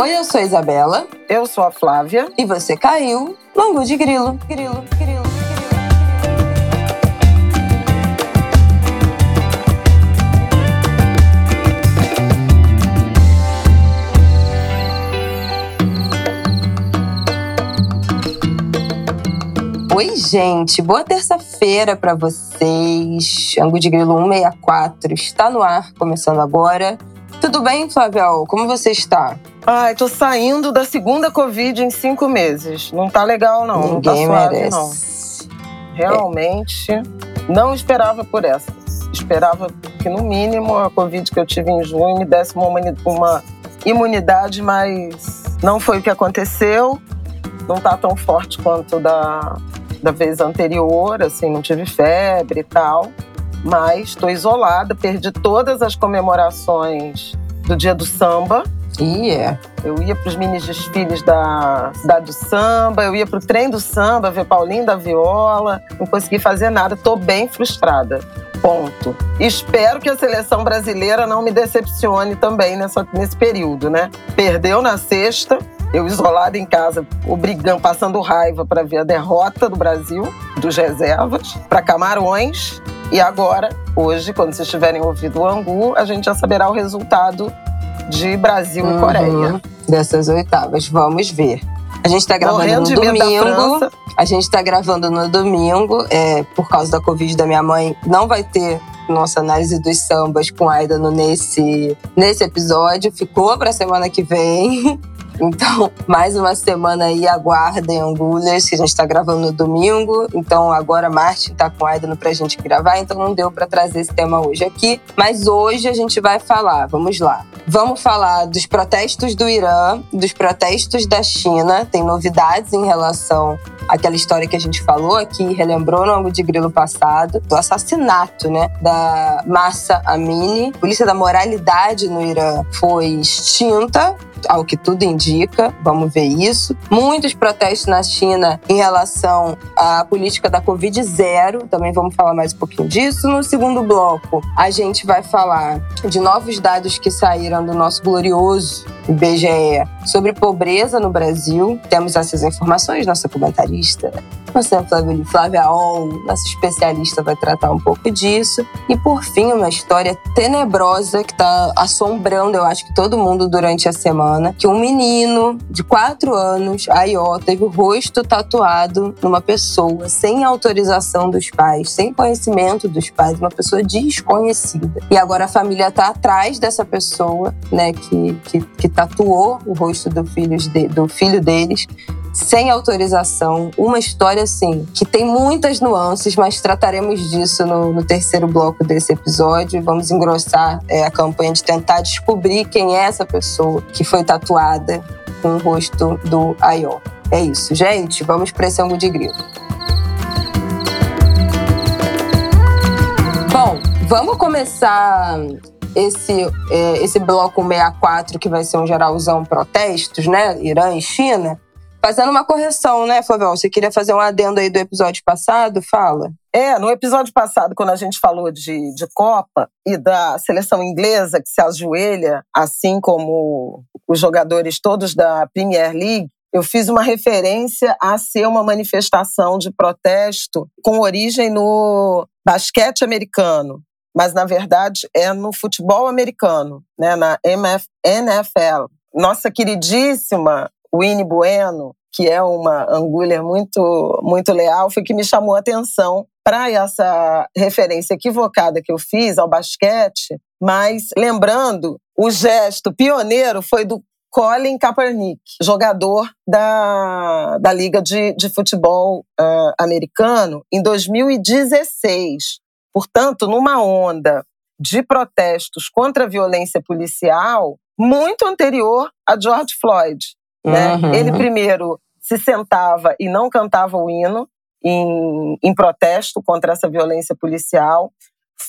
Oi, eu sou a Isabela. Eu sou a Flávia. E você caiu no Angu de Grilo. Grilo, grilo. Oi, gente. Boa terça-feira para vocês. Angu de Grilo 164 está no ar, começando agora. Tudo bem, Flavial? Como você está? Ai, tô saindo da segunda Covid em cinco meses. Não tá legal, não. Ninguém não tá suave, merece. não. Realmente, é. não esperava por essa. Esperava que, no mínimo, a Covid que eu tive em junho me desse uma, uma imunidade, mas não foi o que aconteceu. Não tá tão forte quanto da, da vez anterior, assim, não tive febre e tal mas estou isolada, perdi todas as comemorações do dia do samba. Yeah. Eu ia para os mini desfiles da cidade do samba, eu ia para o trem do samba ver Paulinho da Viola, não consegui fazer nada, estou bem frustrada. Ponto. Espero que a seleção brasileira não me decepcione também nessa, nesse período, né? Perdeu na sexta, eu isolada em casa, obrigando, passando raiva para ver a derrota do Brasil, dos reservas, para Camarões. E agora, hoje, quando vocês tiverem ouvido o Angu, a gente já saberá o resultado de Brasil uhum, e Coreia. Dessas oitavas. Vamos ver. A gente está gravando no domingo. A gente está gravando no domingo. É, por causa da Covid da minha mãe, não vai ter nossa análise dos sambas com Aida no, nesse, nesse episódio. Ficou para semana que vem. Então, mais uma semana aí, aguardem Angulhas, que a gente está gravando no domingo. Então, agora Martin está com Aidano para a gente gravar, então não deu para trazer esse tema hoje aqui. Mas hoje a gente vai falar, vamos lá. Vamos falar dos protestos do Irã, dos protestos da China. Tem novidades em relação àquela história que a gente falou aqui, relembrou no ângulo de grilo passado, do assassinato, né, da Massa Amini. A Polícia da Moralidade no Irã foi extinta ao que tudo indica, vamos ver isso. Muitos protestos na China em relação à política da Covid zero, também vamos falar mais um pouquinho disso. No segundo bloco, a gente vai falar de novos dados que saíram do nosso glorioso IBGE sobre pobreza no Brasil. Temos essas informações, nossa comentarista, nossa Flávia Ol, nossa especialista vai tratar um pouco disso. E por fim, uma história tenebrosa que está assombrando, eu acho que todo mundo durante a semana, que um menino de quatro anos, Aió, teve o rosto tatuado numa pessoa sem autorização dos pais, sem conhecimento dos pais, uma pessoa desconhecida. E agora a família está atrás dessa pessoa, né, que, que, que tatuou o rosto do filho, de, do filho deles sem autorização. Uma história, assim, que tem muitas nuances, mas trataremos disso no, no terceiro bloco desse episódio. Vamos engrossar é, a campanha de tentar descobrir quem é essa pessoa que foi tatuada com o rosto do Ayó. É isso, gente. Vamos para esse ângulo de grilo. Bom, vamos começar esse, é, esse bloco 64, que vai ser um geralzão protestos, né? Irã e China. Fazendo uma correção, né, Flavião? Você queria fazer um adendo aí do episódio passado? Fala. É, no episódio passado, quando a gente falou de, de Copa e da seleção inglesa que se ajoelha, assim como os jogadores todos da Premier League, eu fiz uma referência a ser uma manifestação de protesto com origem no basquete americano, mas na verdade é no futebol americano, né, na MF, NFL. Nossa queridíssima Winnie Bueno, que é uma angulha muito, muito leal, foi que me chamou a atenção para essa referência equivocada que eu fiz ao basquete, mas lembrando, o gesto pioneiro foi do Colin Kaepernick, jogador da, da Liga de, de Futebol uh, Americano, em 2016. Portanto, numa onda de protestos contra a violência policial muito anterior a George Floyd. Né? Uhum. Ele primeiro se sentava e não cantava o hino em, em protesto contra essa violência policial.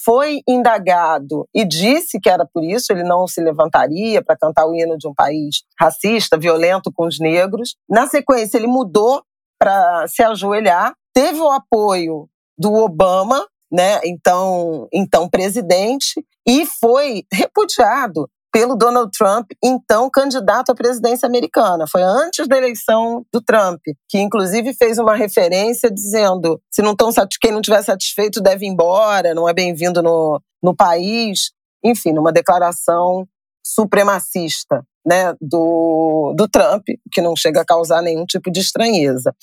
Foi indagado e disse que era por isso, ele não se levantaria para cantar o hino de um país racista, violento com os negros. Na sequência, ele mudou para se ajoelhar, teve o apoio do Obama, né, então, então presidente, e foi repudiado pelo Donald Trump, então candidato à presidência americana. Foi antes da eleição do Trump, que inclusive fez uma referência dizendo: se não tão quem não estiver satisfeito deve ir embora, não é bem-vindo no, no país. Enfim, numa declaração supremacista né, do, do Trump, que não chega a causar nenhum tipo de estranheza.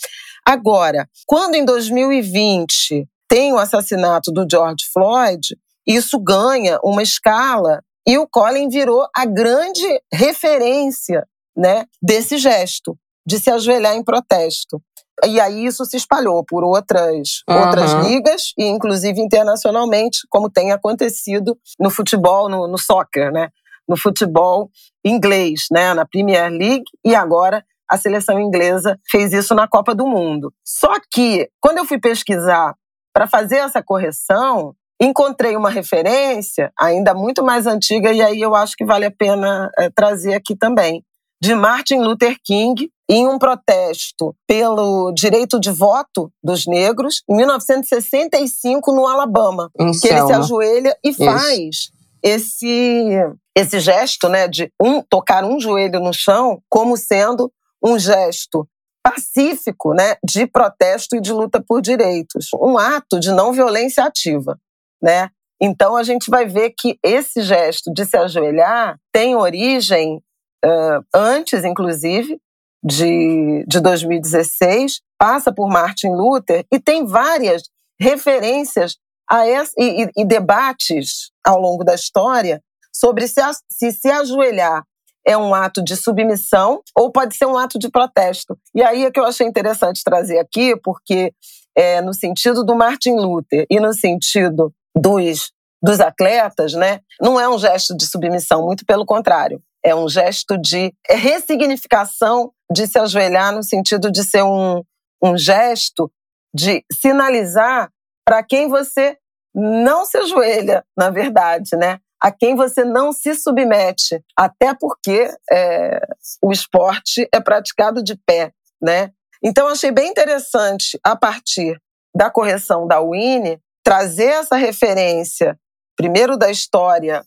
Agora, quando em 2020 tem o assassinato do George Floyd, isso ganha uma escala e o Colin virou a grande referência né, desse gesto, de se ajoelhar em protesto. E aí isso se espalhou por outras, uhum. outras ligas e inclusive internacionalmente, como tem acontecido no futebol, no, no soccer, né? No futebol inglês, né? Na Premier League e agora a seleção inglesa fez isso na Copa do Mundo. Só que quando eu fui pesquisar para fazer essa correção, encontrei uma referência ainda muito mais antiga e aí eu acho que vale a pena é, trazer aqui também de Martin Luther King em um protesto pelo direito de voto dos negros em 1965 no Alabama, em que Selma. ele se ajoelha e faz esse esse gesto, né, de um tocar um joelho no chão como sendo um gesto pacífico, né, de protesto e de luta por direitos, um ato de não violência ativa né? Então a gente vai ver que esse gesto de se ajoelhar tem origem uh, antes, inclusive, de, de 2016, passa por Martin Luther e tem várias referências a esse, e, e, debates ao longo da história sobre se, se se ajoelhar é um ato de submissão ou pode ser um ato de protesto. E aí é que eu achei interessante trazer aqui, porque é, no sentido do Martin Luther e no sentido dos, dos atletas, né, não é um gesto de submissão, muito pelo contrário. É um gesto de ressignificação de se ajoelhar, no sentido de ser um, um gesto de sinalizar para quem você não se ajoelha, na verdade, né? A quem você não se submete, até porque é, o esporte é praticado de pé, né? Então, achei bem interessante, a partir da correção da Winnie, trazer essa referência, primeiro da história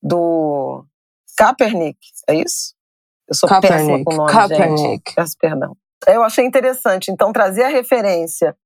do Kaepernick, é isso? Eu sou Kaepernick, péssima com o nome, Kaepernick. gente. Peço perdão. Eu achei interessante, então, trazer a referência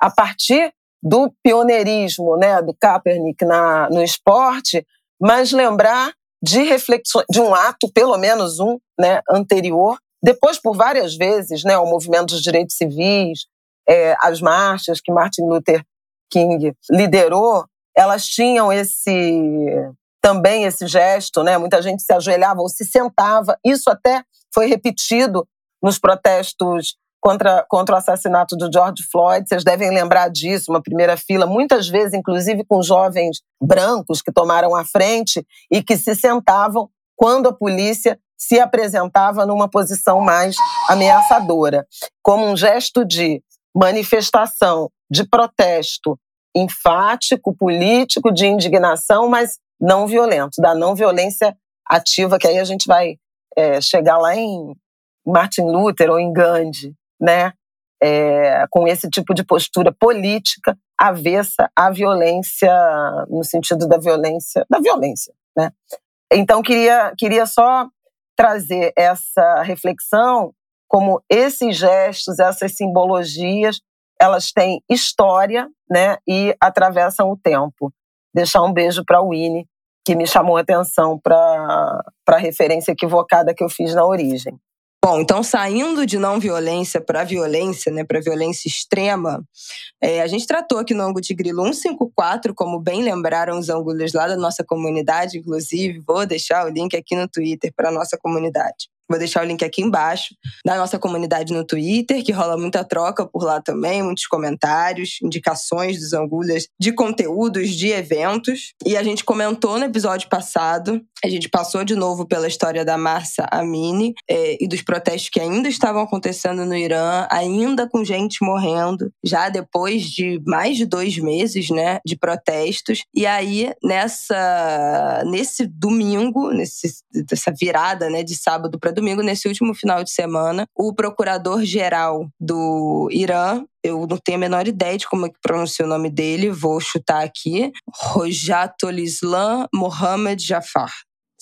a partir do pioneirismo né, do Kaepernick na, no esporte, mas lembrar de reflexões, de um ato, pelo menos um, né, anterior, depois por várias vezes, né, o movimento dos direitos civis, é, as marchas que Martin Luther King liderou, elas tinham esse também esse gesto, né? Muita gente se ajoelhava ou se sentava. Isso até foi repetido nos protestos contra, contra o assassinato do George Floyd. Vocês devem lembrar disso, uma primeira fila, muitas vezes, inclusive com jovens brancos que tomaram a frente e que se sentavam quando a polícia se apresentava numa posição mais ameaçadora, como um gesto de manifestação de protesto enfático, político, de indignação, mas não violento, da não violência ativa, que aí a gente vai é, chegar lá em Martin Luther ou em Gandhi, né? É, com esse tipo de postura política avessa à violência, no sentido da violência, da violência, né? Então queria queria só trazer essa reflexão como esses gestos, essas simbologias elas têm história, né, e atravessam o tempo. Deixar um beijo para a Winnie, que me chamou a atenção para a referência equivocada que eu fiz na origem. Bom, então saindo de não violência para violência, né, para violência extrema, é, a gente tratou aqui no ângulo de grilo 154, como bem lembraram os ângulos lá da nossa comunidade, inclusive, vou deixar o link aqui no Twitter para nossa comunidade. Vou deixar o link aqui embaixo da nossa comunidade no Twitter, que rola muita troca por lá também, muitos comentários, indicações dos angulhas de conteúdos, de eventos. E a gente comentou no episódio passado, a gente passou de novo pela história da Marsa Amini é, e dos protestos que ainda estavam acontecendo no Irã, ainda com gente morrendo, já depois de mais de dois meses né, de protestos. E aí, nessa, nesse domingo, nesse, dessa virada né, de sábado para domingo, nesse último final de semana, o procurador-geral do Irã, eu não tenho a menor ideia de como é que pronuncia o nome dele, vou chutar aqui, Rojatolislam Mohammed Jafar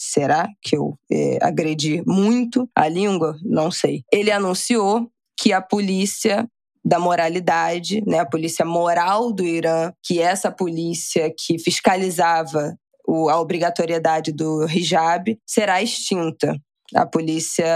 Será que eu é, agredi muito a língua? Não sei. Ele anunciou que a polícia da moralidade, né, a polícia moral do Irã, que é essa polícia que fiscalizava a obrigatoriedade do hijab, será extinta a polícia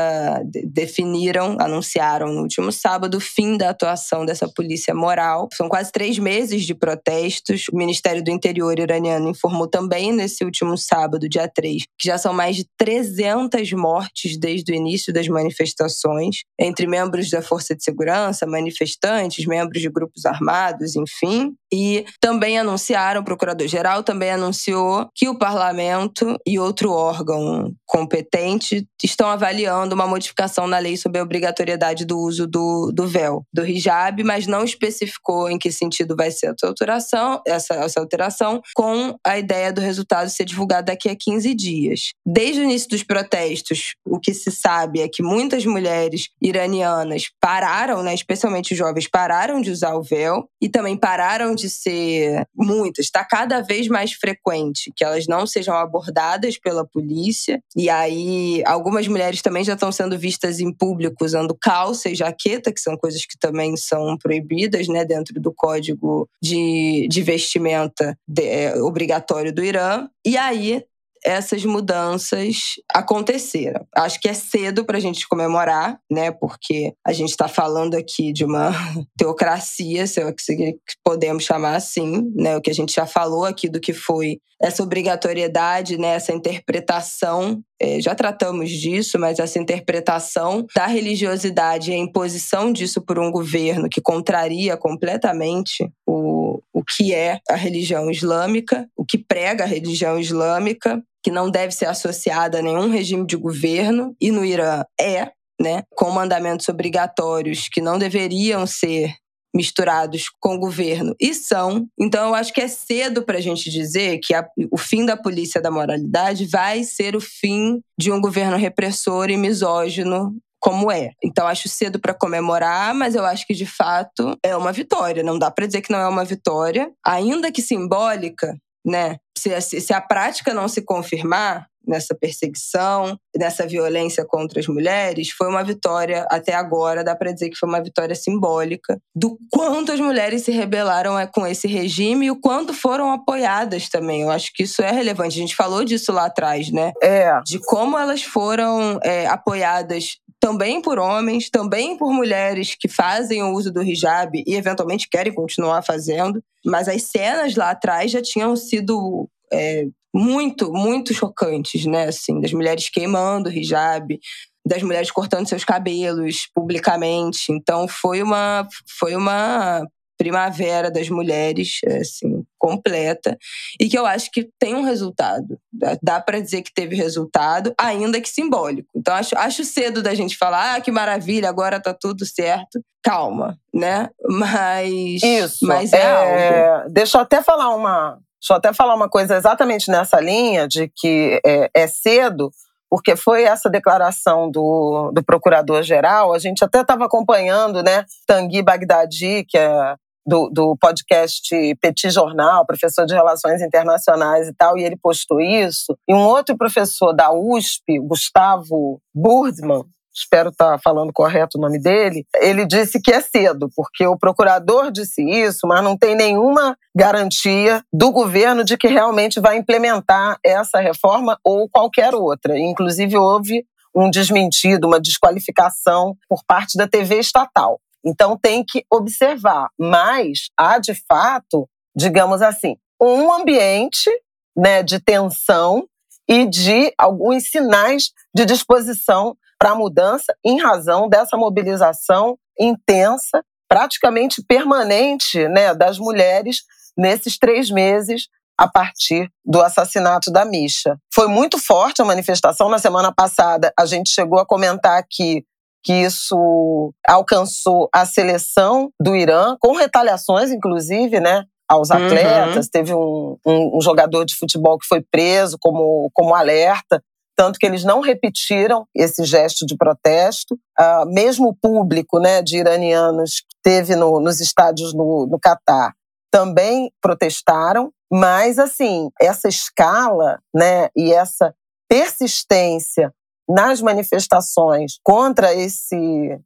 definiram, anunciaram no último sábado o fim da atuação dessa polícia moral. São quase três meses de protestos. O Ministério do Interior iraniano informou também nesse último sábado, dia 3, que já são mais de 300 mortes desde o início das manifestações, entre membros da Força de Segurança, manifestantes, membros de grupos armados, enfim. E também anunciaram, o procurador-geral também anunciou que o parlamento e outro órgão competente estão avaliando uma modificação na lei sobre a obrigatoriedade do uso do, do véu, do hijab, mas não especificou em que sentido vai ser essa alteração, essa, essa alteração, com a ideia do resultado ser divulgado daqui a 15 dias. Desde o início dos protestos, o que se sabe é que muitas mulheres iranianas pararam, né, especialmente jovens, pararam de usar o véu e também pararam de ser muitas, está cada vez mais frequente que elas não sejam abordadas pela polícia e aí algumas mulheres também já estão sendo vistas em público usando calça e jaqueta, que são coisas que também são proibidas, né, dentro do código de, de vestimenta de, é, obrigatório do Irã. E aí essas mudanças aconteceram. Acho que é cedo para a gente comemorar, né? Porque a gente está falando aqui de uma teocracia, se é que podemos chamar assim, né? O que a gente já falou aqui do que foi essa obrigatoriedade, né? Essa interpretação. É, já tratamos disso, mas essa interpretação da religiosidade e a imposição disso por um governo que contraria completamente o, o que é a religião islâmica, o que prega a religião islâmica, que não deve ser associada a nenhum regime de governo, e no Irã é, né, com mandamentos obrigatórios que não deveriam ser misturados com o governo e são. Então, eu acho que é cedo para a gente dizer que a, o fim da polícia da moralidade vai ser o fim de um governo repressor e misógino como é. Então acho cedo para comemorar, mas eu acho que de fato é uma vitória. Não dá para dizer que não é uma vitória, ainda que simbólica, né? Se, se a prática não se confirmar, nessa perseguição, nessa violência contra as mulheres, foi uma vitória até agora, dá para dizer que foi uma vitória simbólica do quanto as mulheres se rebelaram é, com esse regime e o quanto foram apoiadas também. Eu acho que isso é relevante. A gente falou disso lá atrás, né? É. De como elas foram é, apoiadas também por homens, também por mulheres que fazem o uso do hijab e eventualmente querem continuar fazendo. Mas as cenas lá atrás já tinham sido é, muito, muito chocantes, né? Assim, das mulheres queimando o hijab, das mulheres cortando seus cabelos publicamente. Então foi uma, foi uma primavera das mulheres, assim, completa, e que eu acho que tem um resultado. Dá para dizer que teve resultado, ainda que simbólico. Então acho, acho cedo da gente falar, ah, que maravilha, agora tá tudo certo. Calma, né? Mas Isso. Mas é, é algo. Deixa eu até falar uma, deixa eu até falar uma coisa exatamente nessa linha de que é, é cedo, porque foi essa declaração do, do procurador-geral, a gente até estava acompanhando, né, Tanguy Bagdadi, que é do, do podcast Petit Jornal, professor de Relações Internacionais e tal, e ele postou isso. E um outro professor da USP, Gustavo Burdman, espero estar tá falando correto o nome dele, ele disse que é cedo, porque o procurador disse isso, mas não tem nenhuma garantia do governo de que realmente vai implementar essa reforma ou qualquer outra. Inclusive, houve um desmentido, uma desqualificação por parte da TV estatal. Então tem que observar, mas há de fato, digamos assim, um ambiente né, de tensão e de alguns sinais de disposição para a mudança em razão dessa mobilização intensa, praticamente permanente né, das mulheres nesses três meses a partir do assassinato da Misha. Foi muito forte a manifestação. Na semana passada, a gente chegou a comentar aqui que isso alcançou a seleção do Irã, com retaliações, inclusive, né? Aos uhum. atletas. Uhum. Teve um, um, um, jogador de futebol que foi preso como, como alerta. Tanto que eles não repetiram esse gesto de protesto. Uh, mesmo o público né, de iranianos que teve no, nos estádios no, no Catar também protestaram. Mas, assim, essa escala né, e essa persistência nas manifestações contra esse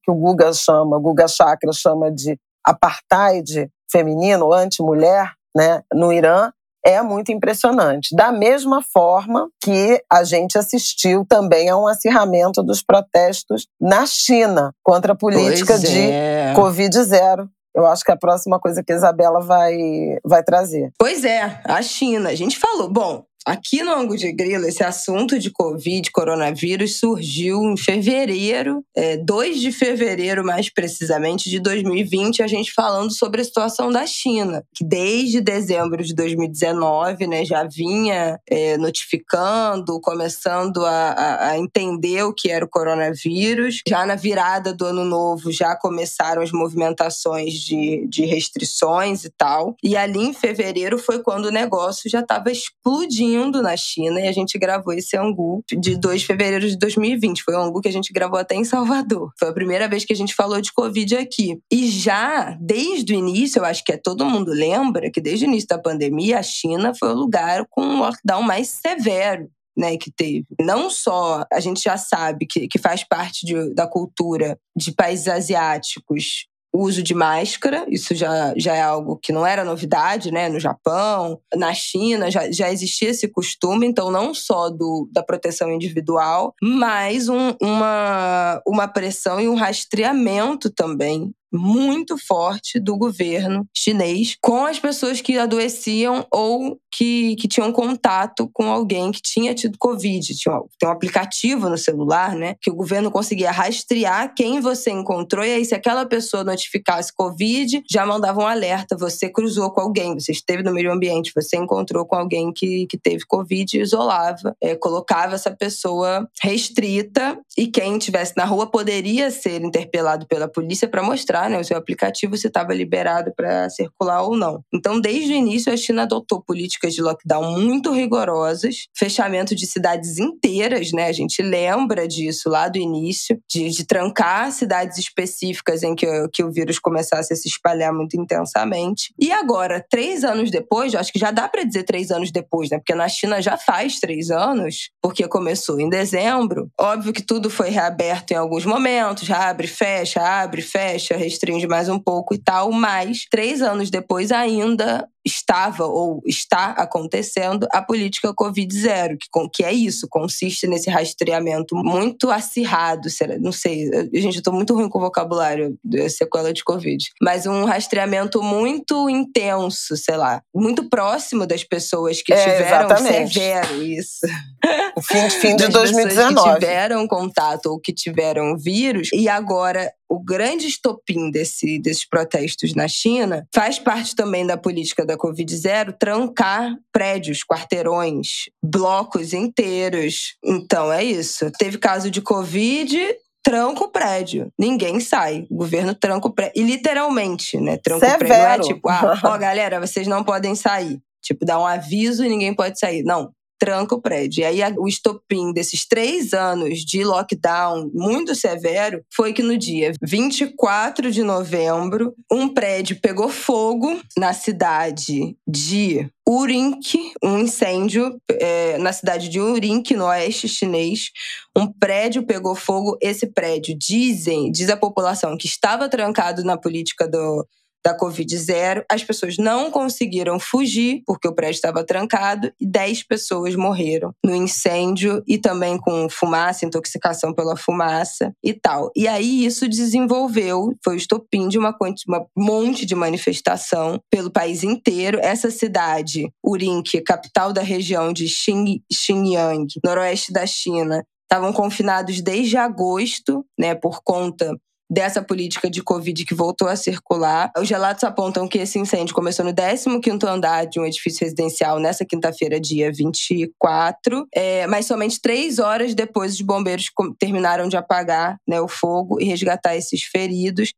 que o Guga chama, o Guga Chakra chama de apartheid feminino, anti-mulher, né, no Irã, é muito impressionante. Da mesma forma que a gente assistiu também a um acirramento dos protestos na China contra a política pois de é. Covid zero. Eu acho que é a próxima coisa que a Isabela vai, vai trazer. Pois é, a China. A gente falou, bom, Aqui no Angu de Grilo, esse assunto de Covid, coronavírus, surgiu em fevereiro, é, 2 de fevereiro, mais precisamente, de 2020, a gente falando sobre a situação da China, que desde dezembro de 2019 né, já vinha é, notificando, começando a, a, entender o que era o coronavírus. Já na virada do ano novo, já começaram as movimentações de, de restrições e tal. E ali em fevereiro foi quando o negócio já estava explodindo indo na China e a gente gravou esse angu de 2 de fevereiro de 2020. Foi um angu que a gente gravou até em Salvador. Foi a primeira vez que a gente falou de Covid aqui. E já desde o início, eu acho que é todo mundo lembra que desde o início da pandemia, a China foi o lugar com o lockdown mais severo né, que teve. Não só a gente já sabe que, que faz parte de, da cultura de países asiáticos o uso de máscara, isso já, já é algo que não era novidade, né? No Japão, na China, já, já existia esse costume, então não só do, da proteção individual, mas um, uma, uma pressão e um rastreamento também muito forte do governo chinês com as pessoas que adoeciam ou que, que tinham contato com alguém que tinha tido Covid. Tinha, tem um aplicativo no celular, né? Que o governo conseguia rastrear quem você encontrou, e aí, se aquela pessoa notificasse Covid, já mandava um alerta. Você cruzou com alguém, você esteve no meio ambiente, você encontrou com alguém que, que teve Covid e isolava. É, colocava essa pessoa restrita e quem estivesse na rua poderia ser interpelado pela polícia para mostrar né, o seu aplicativo se estava liberado para circular ou não. Então, desde o início, a China adotou políticas de lockdown muito rigorosas, fechamento de cidades inteiras, né? A gente lembra disso lá do início, de, de trancar cidades específicas em que, que o vírus começasse a se espalhar muito intensamente. E agora, três anos depois, acho que já dá para dizer três anos depois, né? Porque na China já faz três anos, porque começou em dezembro. Óbvio que tudo foi reaberto em alguns momentos, já abre, fecha, abre, fecha, restringe mais um pouco e tal, mas três anos depois ainda estava ou está acontecendo a política Covid-0, que, que é isso, consiste nesse rastreamento muito acirrado, não sei, gente, eu tô muito ruim com o vocabulário da sequela de Covid, mas um rastreamento muito intenso, sei lá, muito próximo das pessoas que é, tiveram exatamente. severo isso. O fim, fim de das 2019. que tiveram contato ou que tiveram vírus, e agora o grande estopim desse, desses protestos na China faz parte também da política da Covid-0 trancar prédios, quarteirões, blocos inteiros. Então é isso. Teve caso de Covid, tranca o prédio. Ninguém sai. O governo tranca o prédio. E literalmente, né? Tranca Severo. o prédio. Não é tipo, ah, ó, galera, vocês não podem sair. Tipo, dá um aviso e ninguém pode sair. Não tranca o prédio. E aí o estopim desses três anos de lockdown muito severo foi que no dia 24 de novembro, um prédio pegou fogo na cidade de Urink, um incêndio é, na cidade de Urink, no oeste chinês. Um prédio pegou fogo. Esse prédio, dizem, diz a população, que estava trancado na política do, da Covid-0. As pessoas não conseguiram fugir porque o prédio estava trancado e 10 pessoas morreram no incêndio e também com fumaça, intoxicação pela fumaça e tal. E aí isso desenvolveu, foi o estopim de uma, uma monte de manifestação pelo país inteiro. Essa cidade, Urink, capital da região de Xinjiang, noroeste da China, estavam confinados desde agosto, né, por conta dessa política de Covid que voltou a circular. Os relatos apontam que esse incêndio começou no 15º andar de um edifício residencial nessa quinta-feira, dia 24, é, mas somente três horas depois os bombeiros terminaram de apagar né, o fogo e resgatar esses feridos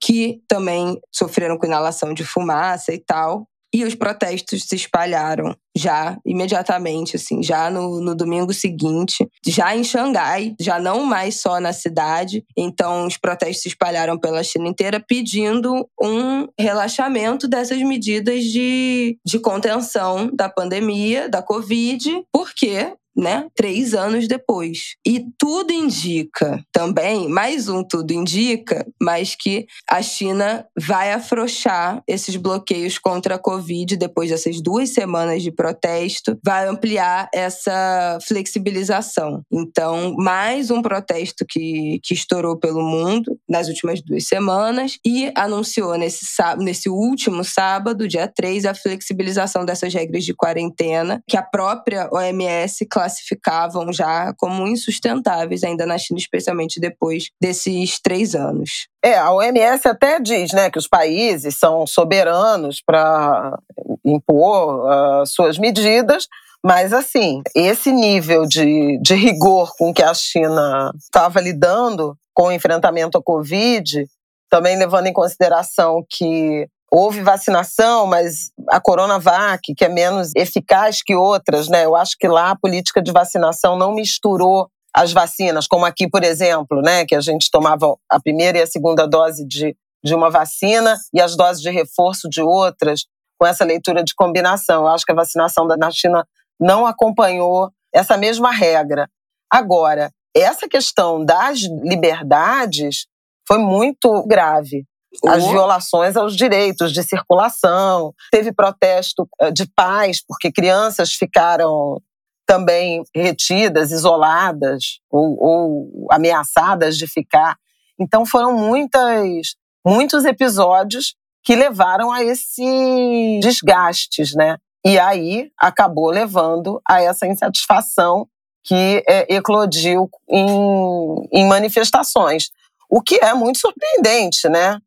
que também sofreram com inalação de fumaça e tal. E os protestos se espalharam já imediatamente, assim, já no, no, domingo seguinte, já em Xangai, já não mais só na cidade. Então, os protestos se espalharam pela China inteira pedindo um relaxamento dessas medidas de, de contenção da pandemia, da Covid, porque né? Três anos depois. E tudo indica também, mais um tudo indica, mas que a China vai afrouxar esses bloqueios contra a Covid depois dessas duas semanas de protesto, vai ampliar essa flexibilização. Então, mais um protesto que, que estourou pelo mundo nas últimas duas semanas e anunciou nesse, nesse último sábado, dia 3, a flexibilização dessas regras de quarentena, que a própria OMS classificavam já como insustentáveis ainda na China, especialmente depois desses três anos. É, a OMS até diz né, que os países são soberanos para impor uh, suas medidas, mas, assim, esse nível de, de rigor com que a China estava lidando com o enfrentamento à Covid, também levando em consideração que houve vacinação, mas a Coronavac, que é menos eficaz que outras, né? Eu acho que lá a política de vacinação não misturou as vacinas, como aqui, por exemplo, né? Que a gente tomava a primeira e a segunda dose de, de uma vacina e as doses de reforço de outras, com essa leitura de combinação. Eu acho que a vacinação na China não acompanhou essa mesma regra. Agora, essa questão das liberdades foi muito grave. As violações aos direitos de circulação, teve protesto eh, de pais, porque crianças ficaram também retidas, isoladas ou, ou ameaçadas de ficar. Então foram muitas, muitos episódios que levaram a esses desgastes, né? E aí acabou levando a essa insatisfação que é, eclodiu em, em manifestações. O que é muito surpreendente, né?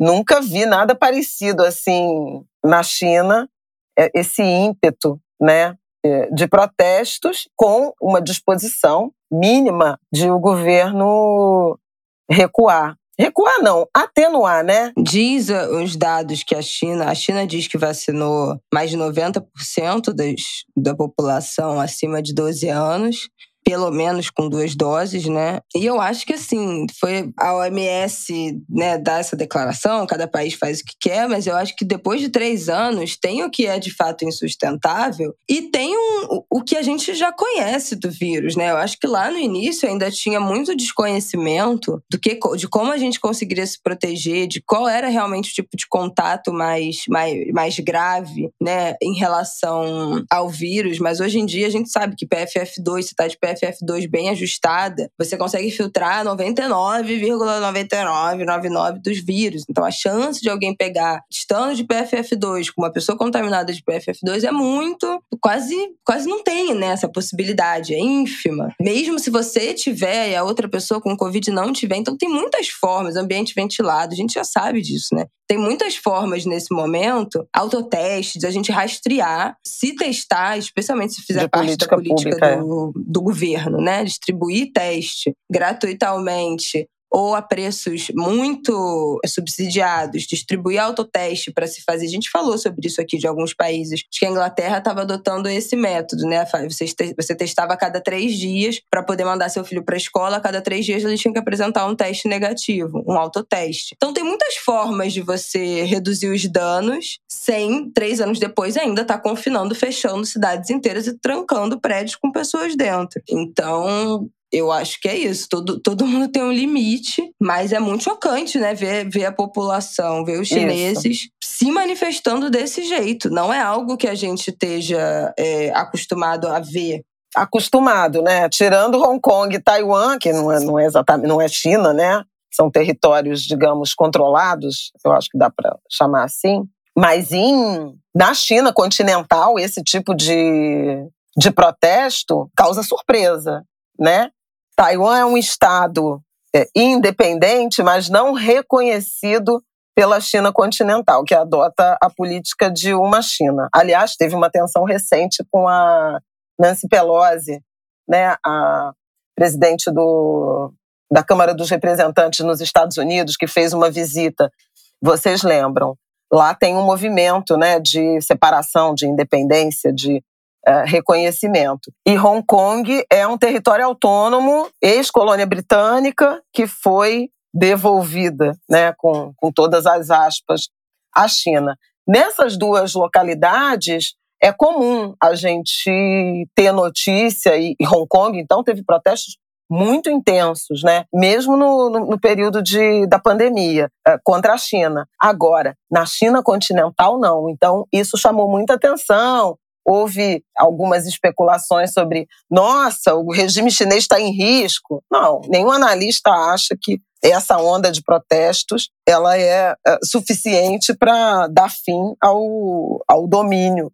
Nunca vi nada parecido assim na China, é, esse ímpeto, né, é, de protestos com uma disposição mínima de o governo recuar. Recuar não, atenuar, né? Diz uh, os dados que a China, a China diz que vacinou mais de 90% das, da população acima de 12 anos pelo menos com duas doses, né? E eu acho que assim, foi a OMS, né, dar essa declaração, cada país faz o que quer, mas eu acho que depois de três anos tem o que é de fato insustentável e tem um, o que a gente já conhece do vírus, né? Eu acho que lá no início ainda tinha muito desconhecimento do que, de como a gente conseguiria se proteger, de qual era realmente o tipo de contato mais, mais, mais grave, né, em relação ao vírus, mas hoje em dia a gente sabe que PFF2, se tá de PFF FF2 bem ajustada, você consegue filtrar 99,9999 dos vírus. Então a chance de alguém pegar estando de PFF2 com uma pessoa contaminada de PFF2 é muito, quase, quase não tem né, essa possibilidade, é ínfima. Mesmo se você tiver e a outra pessoa com Covid não tiver, então tem muitas formas, ambiente ventilado, a gente já sabe disso, né? Tem muitas formas nesse momento, autotestes, a gente rastrear, se testar, especialmente se fizer de parte da política pública, do, é. do governo, né? Distribuir teste gratuitamente ou a preços muito subsidiados, distribuir autoteste para se fazer. A gente falou sobre isso aqui de alguns países. Acho que a Inglaterra estava adotando esse método, né? Você, você testava a cada três dias para poder mandar seu filho para a escola. A cada três dias ele tinha que apresentar um teste negativo, um autoteste. Então tem muitas formas de você reduzir os danos sem, três anos depois, ainda estar tá confinando, fechando cidades inteiras e trancando prédios com pessoas dentro. Então, eu acho que é isso. Todo, todo mundo tem um limite, mas é muito chocante, né? Ver, ver a população, ver os chineses isso. se manifestando desse jeito. Não é algo que a gente esteja é, acostumado a ver. Acostumado, né? Tirando Hong Kong e Taiwan, que não é, não é exatamente não é China, né? São territórios, digamos, controlados, eu acho que dá para chamar assim. Mas em, na China continental, esse tipo de, de protesto causa surpresa, né? Taiwan é um estado é, independente, mas não reconhecido pela China continental, que adota a política de uma China. Aliás, teve uma tensão recente com a Nancy Pelosi, né, a presidente do, da Câmara dos Representantes nos Estados Unidos, que fez uma visita. Vocês lembram? Lá tem um movimento né, de separação, de independência, de é, reconhecimento. E Hong Kong é um território autônomo, ex-colônia britânica, que foi devolvida, né, com, com todas as aspas, à China. Nessas duas localidades, é comum a gente ter notícia, e Hong Kong, então, teve protestos muito intensos, né? Mesmo no, no, no período de, da pandemia, é, contra a China. Agora, na China continental, não. Então, isso chamou muita atenção. Houve algumas especulações sobre, nossa, o regime chinês está em risco. Não, nenhum analista acha que essa onda de protestos ela é, é suficiente para dar fim ao, ao domínio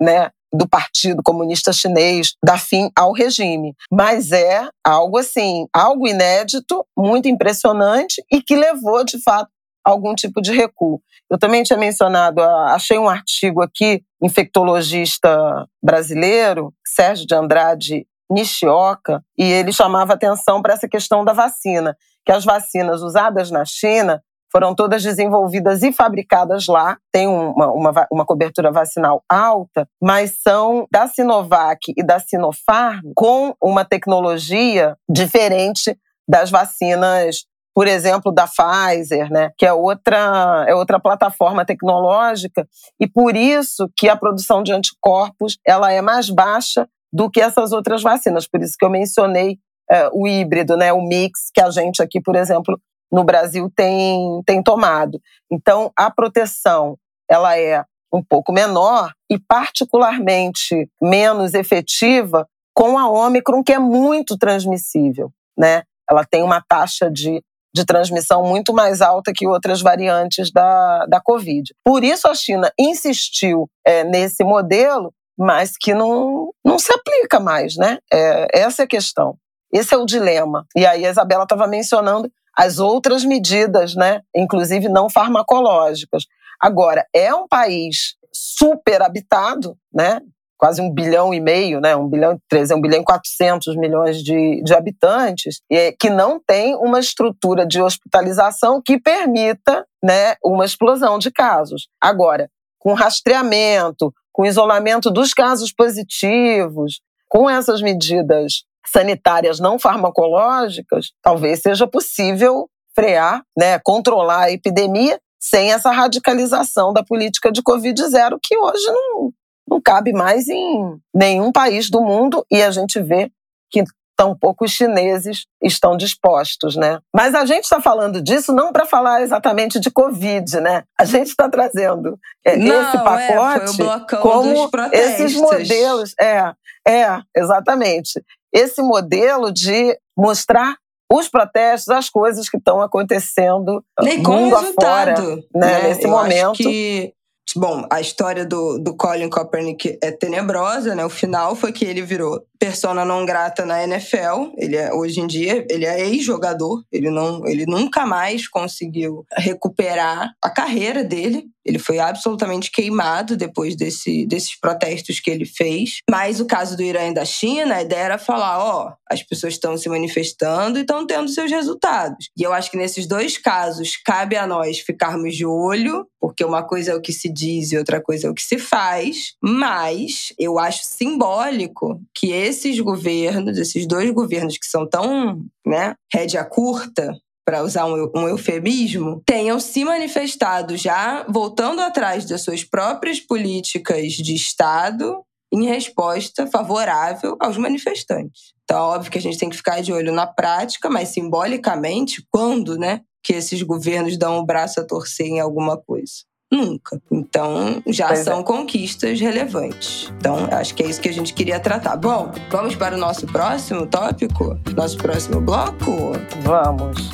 né, do Partido Comunista Chinês, dar fim ao regime. Mas é algo assim, algo inédito, muito impressionante e que levou, de fato, algum tipo de recuo. Eu também tinha mencionado, achei um artigo aqui, infectologista brasileiro, Sérgio de Andrade Nishioka, e ele chamava atenção para essa questão da vacina, que as vacinas usadas na China foram todas desenvolvidas e fabricadas lá, tem uma, uma, uma, cobertura vacinal alta, mas são da Sinovac e da Sinopharm com uma tecnologia diferente das vacinas por exemplo, da Pfizer, né, que é outra, é outra plataforma tecnológica, e por isso que a produção de anticorpos ela é mais baixa do que essas outras vacinas. Por isso que eu mencionei é, o híbrido, né, o mix, que a gente aqui, por exemplo, no Brasil tem, tem tomado. Então, a proteção ela é um pouco menor e particularmente menos efetiva com a Omicron, que é muito transmissível, né? Ela tem uma taxa de, de transmissão muito mais alta que outras variantes da, da Covid. Por isso a China insistiu é, nesse modelo, mas que não, não se aplica mais, né? É, essa é a questão. Esse é o dilema. E aí a Isabela estava mencionando as outras medidas, né, inclusive não farmacológicas. Agora, é um país super habitado, né, quase um bilhão e meio, né, um bilhão e três, um bilhão e quatrocentos milhões de, de habitantes, e que não tem uma estrutura de hospitalização que permita, né, uma explosão de casos. Agora, com rastreamento, com isolamento dos casos positivos, com essas medidas sanitárias não farmacológicas, talvez seja possível frear, né, controlar a epidemia sem essa radicalização da política de Covid-0, que hoje não, não cabe mais em nenhum país do mundo e a gente vê que tão poucos chineses estão dispostos, né? Mas a gente está falando disso não para falar exatamente de Covid, né? A gente está trazendo é, não, esse pacote é, como esses modelos. É, é, exatamente esse modelo de mostrar os protestos, as coisas que estão acontecendo Nem mundo afora, né, né? nesse Eu momento. Acho que Bom, a história do, do Colin Kaepernick é tenebrosa, né? O final foi que ele virou persona não grata na NFL. Ele é, hoje em dia, ele é ex-jogador. Ele, não, ele nunca mais conseguiu recuperar a carreira dele. Ele foi absolutamente queimado depois desse, desses protestos que ele fez. Mas o caso do Irã e da China, a ideia era falar: ó, as pessoas estão se manifestando e estão tendo seus resultados. E eu acho que nesses dois casos, cabe a nós ficarmos de olho, porque uma coisa é o que se diz e outra coisa é o que se faz. Mas eu acho simbólico que esses governos, esses dois governos que são tão, né, rédea curta, para usar um, um, eufemismo, tenham se manifestado já voltando atrás das suas próprias políticas de Estado em resposta favorável aos manifestantes. Então, óbvio que a gente tem que ficar de olho na prática, mas simbolicamente, quando, né, que esses governos dão o braço a torcer em alguma coisa? Nunca. Então, já pois são é. conquistas relevantes. Então, acho que é isso que a gente queria tratar. Bom, vamos para o nosso próximo tópico? Nosso próximo bloco? Vamos.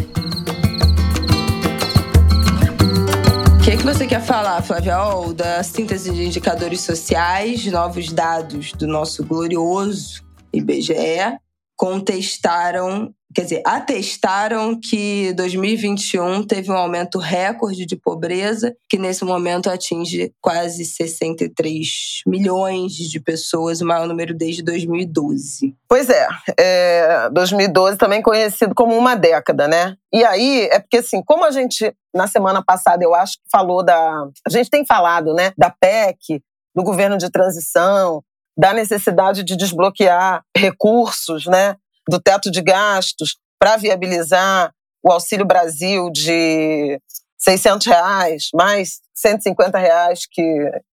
O que, é que você quer falar, Flávia? Oh, da síntese de indicadores sociais, novos dados do nosso glorioso IBGE contestaram quer dizer, atestaram que 2021 teve um aumento recorde de pobreza, que nesse momento atinge quase 63 milhões de pessoas, o maior número desde 2012. Pois é, é 2012 também conhecido como uma década, né? E aí, é porque assim, como a gente, na semana passada, eu acho que falou da. A gente tem falado, né, da PEC, do governo de transição, da necessidade de desbloquear recursos, né? Do teto de gastos para viabilizar o Auxílio Brasil de 600 reais, mais 150 reais que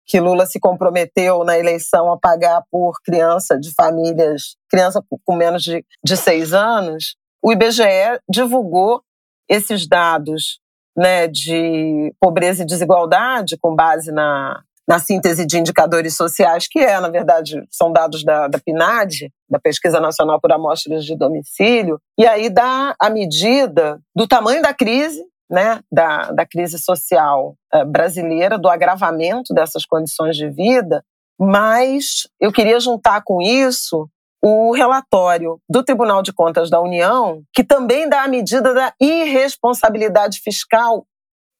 que Lula se comprometeu na eleição a pagar por criança de famílias, criança com menos de, de seis anos, o IBGE divulgou esses dados né, de pobreza e desigualdade com base na, na síntese de indicadores sociais, que é, na verdade, são dados da, da PNAD, da Pesquisa Nacional por Amostras de Domicílio, e aí dá a medida do tamanho da crise, né, da, da crise social uh, brasileira, do agravamento dessas condições de vida, mas eu queria juntar com isso o relatório do Tribunal de Contas da União, que também dá a medida da irresponsabilidade fiscal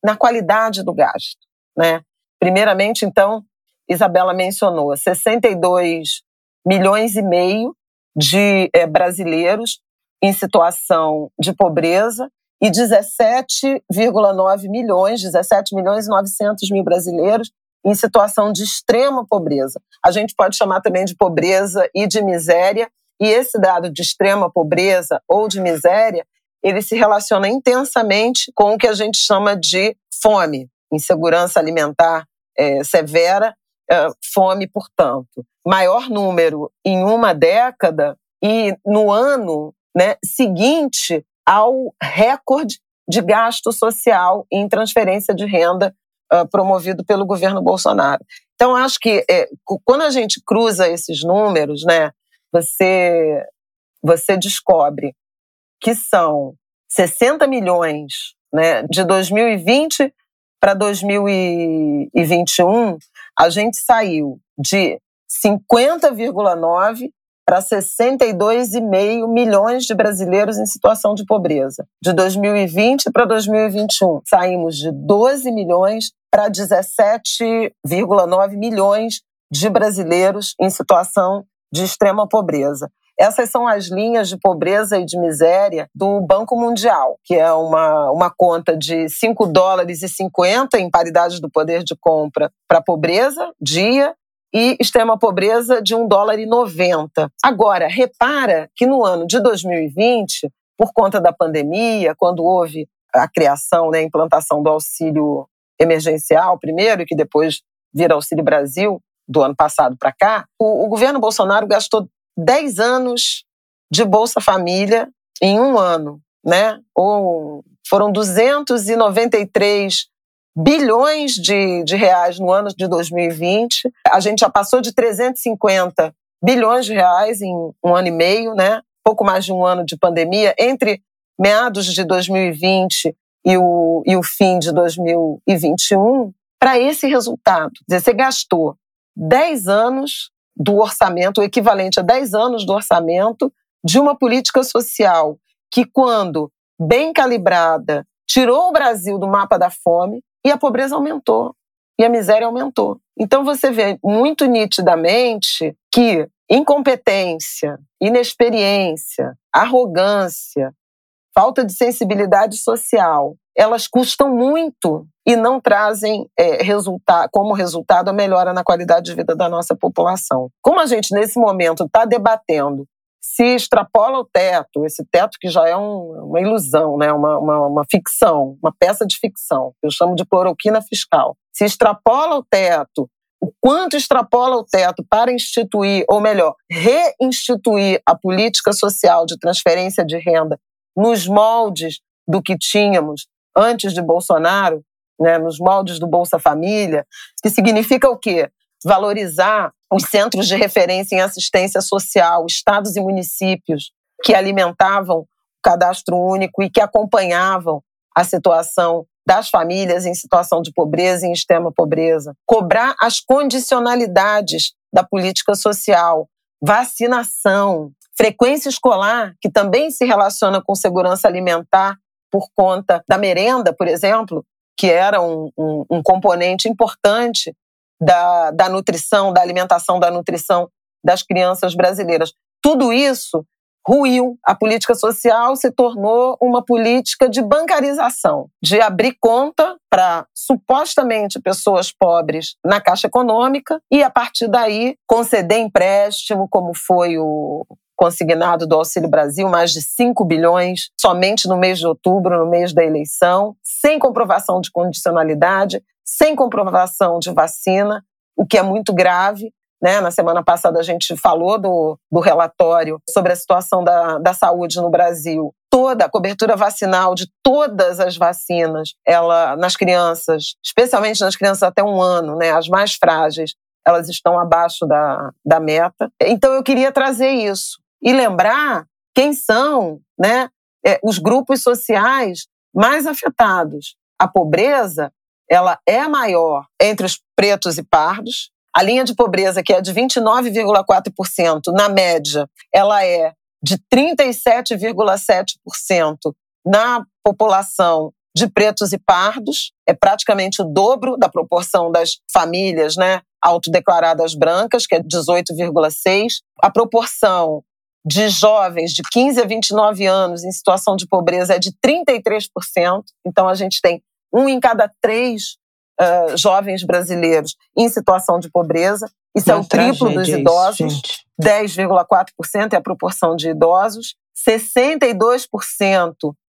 na qualidade do gasto, né? Primeiramente, então, Isabela mencionou 62 milhões e meio de é, brasileiros em situação de pobreza e 17,9 milhões, 17 milhões e 900 mil brasileiros em situação de extrema pobreza. A gente pode chamar também de pobreza e de miséria, e esse dado de extrema pobreza ou de miséria, ele se relaciona intensamente com o que a gente chama de fome, insegurança alimentar é, severa, é, fome, portanto. Maior número em uma década e no ano né, seguinte ao recorde de gasto social em transferência de renda uh, promovido pelo governo Bolsonaro. Então, acho que é, quando a gente cruza esses números, né, você, você descobre que são 60 milhões né, de 2020 para 2021, a gente saiu de 50,9 para 62,5 milhões de brasileiros em situação de pobreza. De 2020 para 2021, saímos de 12 milhões para 17,9 milhões de brasileiros em situação de extrema pobreza. Essas são as linhas de pobreza e de miséria do Banco Mundial, que é uma, uma conta de 5 dólares e 50 em paridade do poder de compra para pobreza, dia, e extrema pobreza de 1 dólar e 90. Agora, repara que no ano de 2020, por conta da pandemia, quando houve a criação, né, a implantação do auxílio emergencial primeiro, e que depois vira Auxílio Brasil, do ano passado para cá, o, o governo Bolsonaro gastou 10 anos de Bolsa Família em um ano, né? Ou foram 293 bilhões de, de reais no ano de 2020. A gente já passou de 350 bilhões de reais em um ano e meio, né? Pouco mais de um ano de pandemia. Entre meados de 2020 e o, e o fim de 2021, para esse resultado. Dizer, você gastou 10 anos do orçamento, o equivalente a 10 anos do orçamento de uma política social que, quando bem calibrada, tirou o Brasil do mapa da fome e a pobreza aumentou e a miséria aumentou. Então você vê muito nitidamente que incompetência, inexperiência, arrogância, falta de sensibilidade social, elas custam muito e não trazem é, resultado, como resultado a melhora na qualidade de vida da nossa população. Como a gente, nesse momento, está debatendo se extrapola o teto, esse teto que já é um, uma ilusão, né? Uma, uma, uma, ficção, uma peça de ficção, eu chamo de cloroquina fiscal. Se extrapola o teto, o quanto extrapola o teto para instituir, ou melhor, reinstituir a política social de transferência de renda nos moldes do que tínhamos antes de Bolsonaro, né, nos moldes do Bolsa Família, que significa o quê? Valorizar os centros de referência em assistência social, estados e municípios que alimentavam o cadastro único e que acompanhavam a situação das famílias em situação de pobreza e em extrema pobreza. Cobrar as condicionalidades da política social, vacinação, frequência escolar, que também se relaciona com segurança alimentar por conta da merenda, por exemplo, que era um, um, um componente importante da, da nutrição, da alimentação, da nutrição das crianças brasileiras. Tudo isso ruiu. A política social se tornou uma política de bancarização, de abrir conta para supostamente pessoas pobres na Caixa Econômica e, a partir daí, conceder empréstimo, como foi o, consignado do Auxílio Brasil, mais de 5 bilhões, somente no mês de outubro, no mês da eleição, sem comprovação de condicionalidade, sem comprovação de vacina, o que é muito grave. Né? Na semana passada a gente falou do, do relatório sobre a situação da, da saúde no Brasil. Toda a cobertura vacinal de todas as vacinas, ela nas crianças, especialmente nas crianças até um ano, né, as mais frágeis, elas estão abaixo da, da meta. Então eu queria trazer isso e lembrar quem são né, é, os grupos sociais mais afetados. A pobreza ela é maior entre os pretos e pardos. A linha de pobreza, que é de 29,4%, na média, ela é de 37,7% na população de pretos e pardos, é praticamente o dobro da proporção das famílias né, autodeclaradas brancas, que é 18,6%. A proporção de jovens de 15 a 29 anos em situação de pobreza é de 33%. Então, a gente tem um em cada três uh, jovens brasileiros em situação de pobreza. Isso Uma é o triplo dos idosos. 10,4% é a proporção de idosos. 62%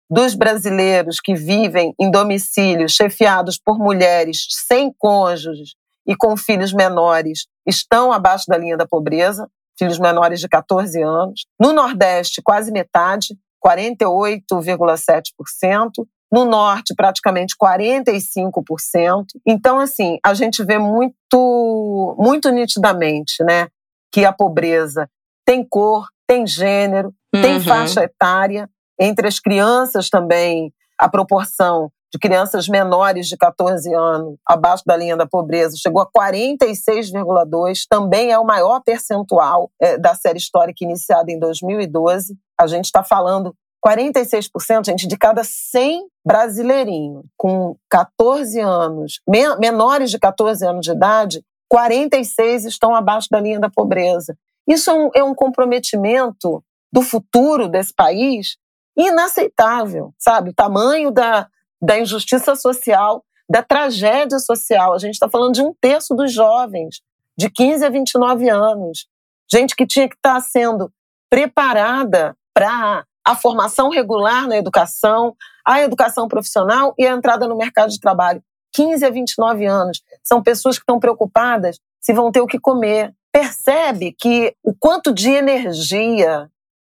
dos brasileiros que vivem em domicílios chefiados por mulheres sem cônjuges e com filhos menores estão abaixo da linha da pobreza filhos menores de 14 anos. No Nordeste, quase metade, 48,7%. No Norte, praticamente 45%. Então, assim, a gente vê muito, muito nitidamente, né, que a pobreza tem cor, tem gênero, uhum. tem faixa etária. Entre as crianças também, a proporção de crianças menores de 14 anos, abaixo da linha da pobreza, chegou a 46,2%, também é o maior percentual é, da série histórica iniciada em 2012. A gente está falando 46%, gente, de cada 100 brasileirinhos com 14 anos, menores de 14 anos de idade, 46 estão abaixo da linha da pobreza. Isso é um, é um comprometimento do futuro desse país inaceitável, sabe? O tamanho da, da injustiça social, da tragédia social. A gente está falando de um terço dos jovens, de 15 a 29 anos. Gente que tinha que estar tá sendo preparada para a formação regular na educação, a educação profissional e a entrada no mercado de trabalho. 15 a 29 anos. São pessoas que estão preocupadas se vão ter o que comer. Percebe que o quanto de energia,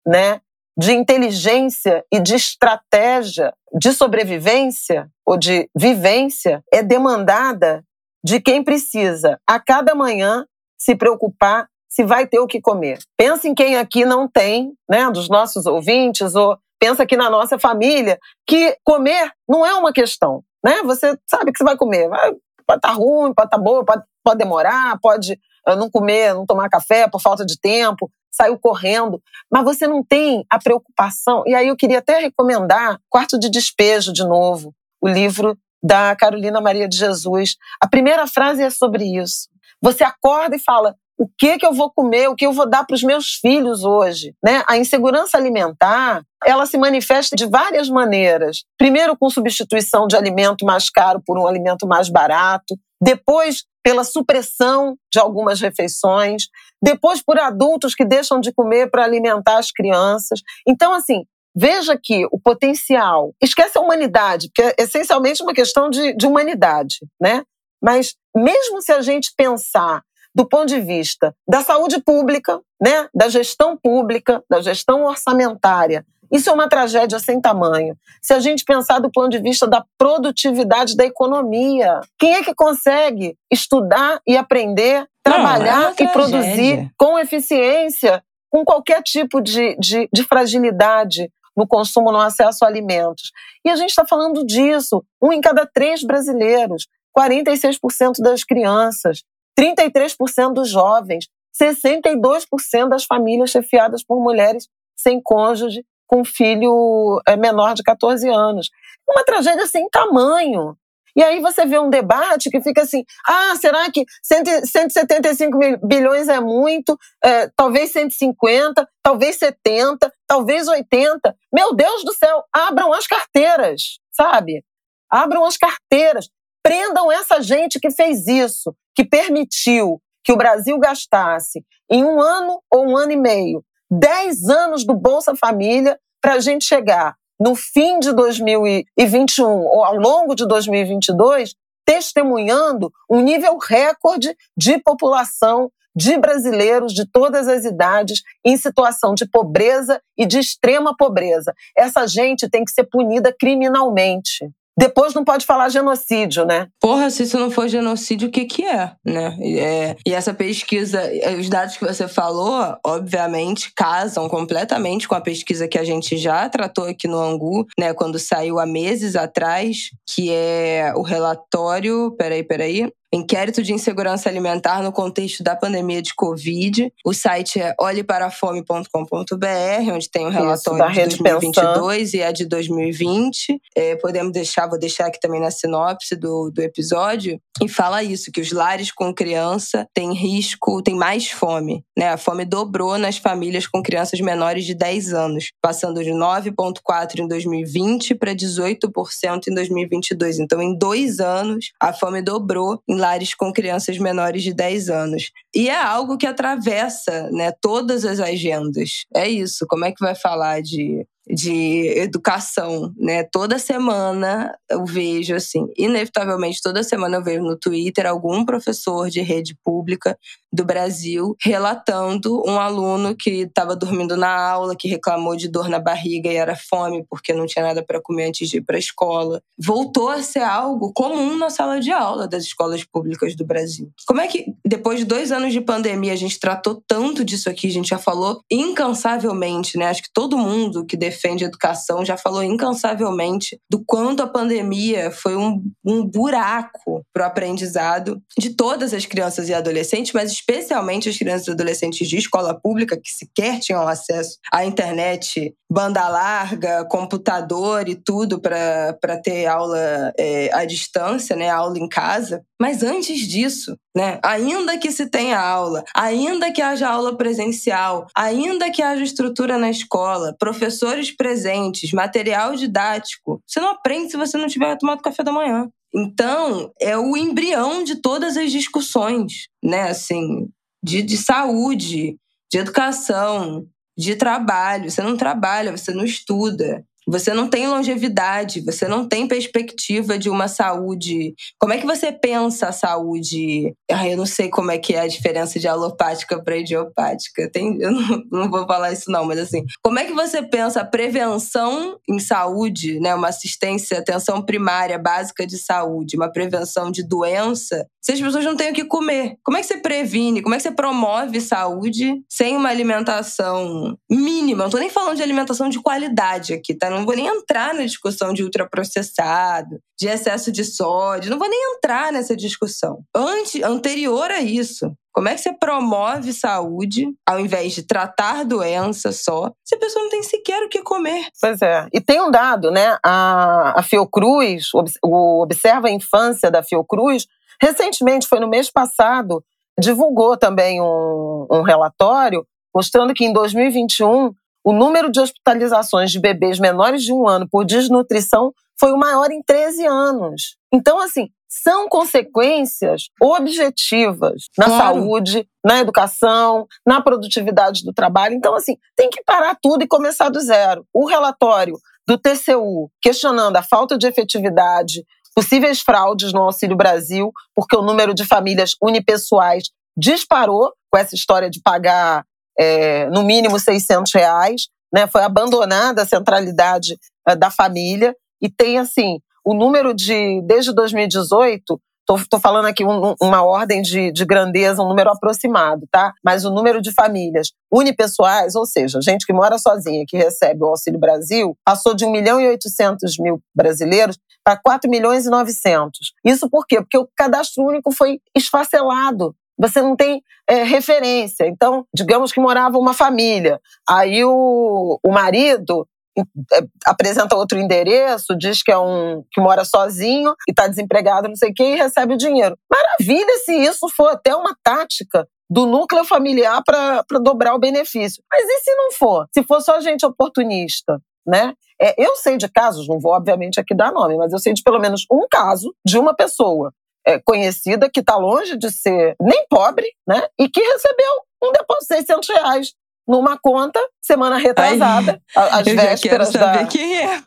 né, de inteligência e de estratégia de sobrevivência ou de vivência é demandada de quem precisa a cada manhã se preocupar se vai ter o que comer. Pensa em quem aqui não tem, né, dos nossos ouvintes, ou pensa aqui na nossa família, que comer não é uma questão, né? Você sabe que você vai comer, vai, pode estar tá ruim, pode estar tá boa, pode, pode demorar, pode não comer, não tomar café por falta de tempo, saiu correndo, mas você não tem a preocupação. E aí eu queria até recomendar Quarto de Despejo de novo, o livro da Carolina Maria de Jesus. A primeira frase é sobre isso. Você acorda e fala: o que que eu vou comer, o que eu vou dar para os meus filhos hoje, né? A insegurança alimentar, ela se manifesta de várias maneiras. Primeiro com substituição de alimento mais caro por um alimento mais barato, depois pela supressão de algumas refeições, depois por adultos que deixam de comer para alimentar as crianças. Então, assim, veja que o potencial. Esquece a humanidade, porque é essencialmente uma questão de, de humanidade, né? Mas mesmo se a gente pensar do ponto de vista da saúde pública, né, da gestão pública, da gestão orçamentária, isso é uma tragédia sem tamanho. Se a gente pensar do ponto de vista da produtividade da economia, quem é que consegue estudar e aprender, trabalhar Não, é e produzir com eficiência, com qualquer tipo de, de, de fragilidade no consumo, no acesso a alimentos? E a gente está falando disso. Um em cada três brasileiros, 46% das crianças, 33% dos jovens, 62% das famílias chefiadas por mulheres sem cônjuge com filho é, menor de 14 anos. Uma tragédia sem tamanho. E aí você vê um debate que fica assim: ah, será que 175 bilhões é muito? É, talvez 150, talvez 70, talvez 80. Meu Deus do céu, abram as carteiras, sabe? Abram as carteiras. Prendam essa gente que fez isso, que permitiu que o Brasil gastasse em um ano ou um ano e meio 10 anos do Bolsa Família para a gente chegar no fim de 2021 ou ao longo de 2022 testemunhando um nível recorde de população de brasileiros de todas as idades em situação de pobreza e de extrema pobreza. Essa gente tem que ser punida criminalmente. Depois não pode falar genocídio, né? Porra, se isso não for genocídio, o que que é, né? É, e essa pesquisa, os dados que você falou, obviamente, casam completamente com a pesquisa que a gente já tratou aqui no Angu, né? Quando saiu há meses atrás, que é o relatório, peraí, peraí, Inquérito de Insegurança Alimentar no contexto da pandemia de Covid. O site é olheparafome.com.br, onde tem o um relatório Isso, de 2022 e a de 2020. É, podemos deixar, vou deixar aqui também na sinopse do, do episódio. E fala isso, que os lares com criança têm risco, têm mais fome. Né? A fome dobrou nas famílias com crianças menores de 10 anos, passando de 9,4% em 2020 para 18% em 2022. Então, em dois anos, a fome dobrou em lares com crianças menores de 10 anos. E é algo que atravessa né, todas as agendas. É isso. Como é que vai falar de de educação, né? Toda semana eu vejo assim, inevitavelmente toda semana eu vejo no Twitter algum professor de rede pública do Brasil relatando um aluno que estava dormindo na aula, que reclamou de dor na barriga e era fome porque não tinha nada para comer antes de ir para a escola. Voltou a ser algo comum na sala de aula das escolas públicas do Brasil. Como é que depois de dois anos de pandemia a gente tratou tanto disso aqui? A gente já falou incansavelmente, né? Acho que todo mundo que defende educação já falou incansavelmente do quanto a pandemia foi um, um buraco para o aprendizado de todas as crianças e adolescentes, mas especialmente as crianças e adolescentes de escola pública que sequer tinham acesso à internet, banda larga, computador e tudo para ter aula é, à distância, né, aula em casa. Mas antes disso, né, ainda que se tenha aula, ainda que haja aula presencial, ainda que haja estrutura na escola, professores presentes, material didático, você não aprende se você não tiver tomado café da manhã. Então, é o embrião de todas as discussões, né? Assim, de, de saúde, de educação, de trabalho. Você não trabalha, você não estuda. Você não tem longevidade, você não tem perspectiva de uma saúde. Como é que você pensa a saúde? Eu não sei como é que é a diferença de alopática para idiopática. Tem, eu não, não, vou falar isso não, mas assim, como é que você pensa a prevenção em saúde, né, uma assistência, atenção primária básica de saúde, uma prevenção de doença, se as pessoas não têm o que comer? Como é que você previne? Como é que você promove saúde sem uma alimentação mínima? Não tô nem falando de alimentação de qualidade aqui, tá? Não vou nem entrar na discussão de ultraprocessado, de excesso de sódio, não vou nem entrar nessa discussão. Ante, anterior a isso, como é que você promove saúde ao invés de tratar doença só, se a pessoa não tem sequer o que comer? Pois é. E tem um dado, né? A, a Fiocruz, o Observa a Infância da Fiocruz, recentemente, foi no mês passado, divulgou também um, um relatório mostrando que em 2021 o número de hospitalizações de bebês menores de um ano por desnutrição foi o maior em 13 anos. Então, assim, são consequências objetivas na claro. saúde, na educação, na produtividade do trabalho. Então, assim, tem que parar tudo e começar do zero. O relatório do TCU questionando a falta de efetividade, possíveis fraudes no Auxílio Brasil, porque o número de famílias unipessoais disparou com essa história de pagar é, no mínimo 600 reais, né? Foi abandonada a centralidade é, da família e tem assim o número de desde 2018 Estou falando aqui um, uma ordem de, de, grandeza, um número aproximado, tá? Mas o número de famílias unipessoais, ou seja, gente que mora sozinha, que recebe o Auxílio Brasil, passou de 1 milhão e 800 mil brasileiros para 4 milhões e 900. Isso por quê? Porque o cadastro único foi esfacelado você não tem é, referência. Então, digamos que morava uma família, aí o, o marido é, apresenta outro endereço, diz que é um que mora sozinho e está desempregado, não sei o quê, e recebe o dinheiro. Maravilha se isso for até uma tática do núcleo familiar para dobrar o benefício. Mas e se não for? Se for só gente oportunista, né? É, eu sei de casos, não vou obviamente aqui dar nome, mas eu sei de pelo menos um caso de uma pessoa é, conhecida que está longe de ser nem pobre, né? E que recebeu um depósito de 600 reais numa conta semana retrasada, Ai, às eu vésperas já quero saber da... quem é.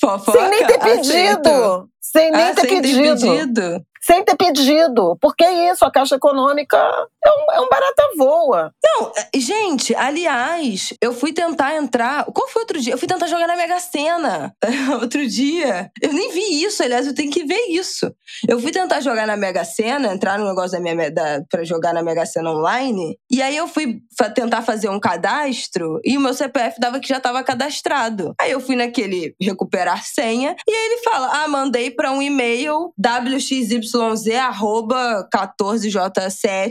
Fofoca, Sem nem ter pedido. Aceito. sem nem ah, ter sem pedido. Ter pedido sem ter pedido. Porque é isso, a Caixa Econômica é um, é um barata voa. Não, é, gente, aliás, eu fui tentar entrar. Qual foi outro dia? Eu fui tentar jogar na Mega Sena outro dia. Eu nem vi isso, aliás, eu tenho que ver isso. Eu fui tentar jogar na Mega Sena, entrar no negócio da minha da, pra jogar na Mega Sena online. E aí eu fui tentar fazer um cadastro e o meu CPF dava que já estava cadastrado. Aí eu fui naquele recuperar senha e aí ele fala: ah, mandei para um e-mail wxy yz14j7,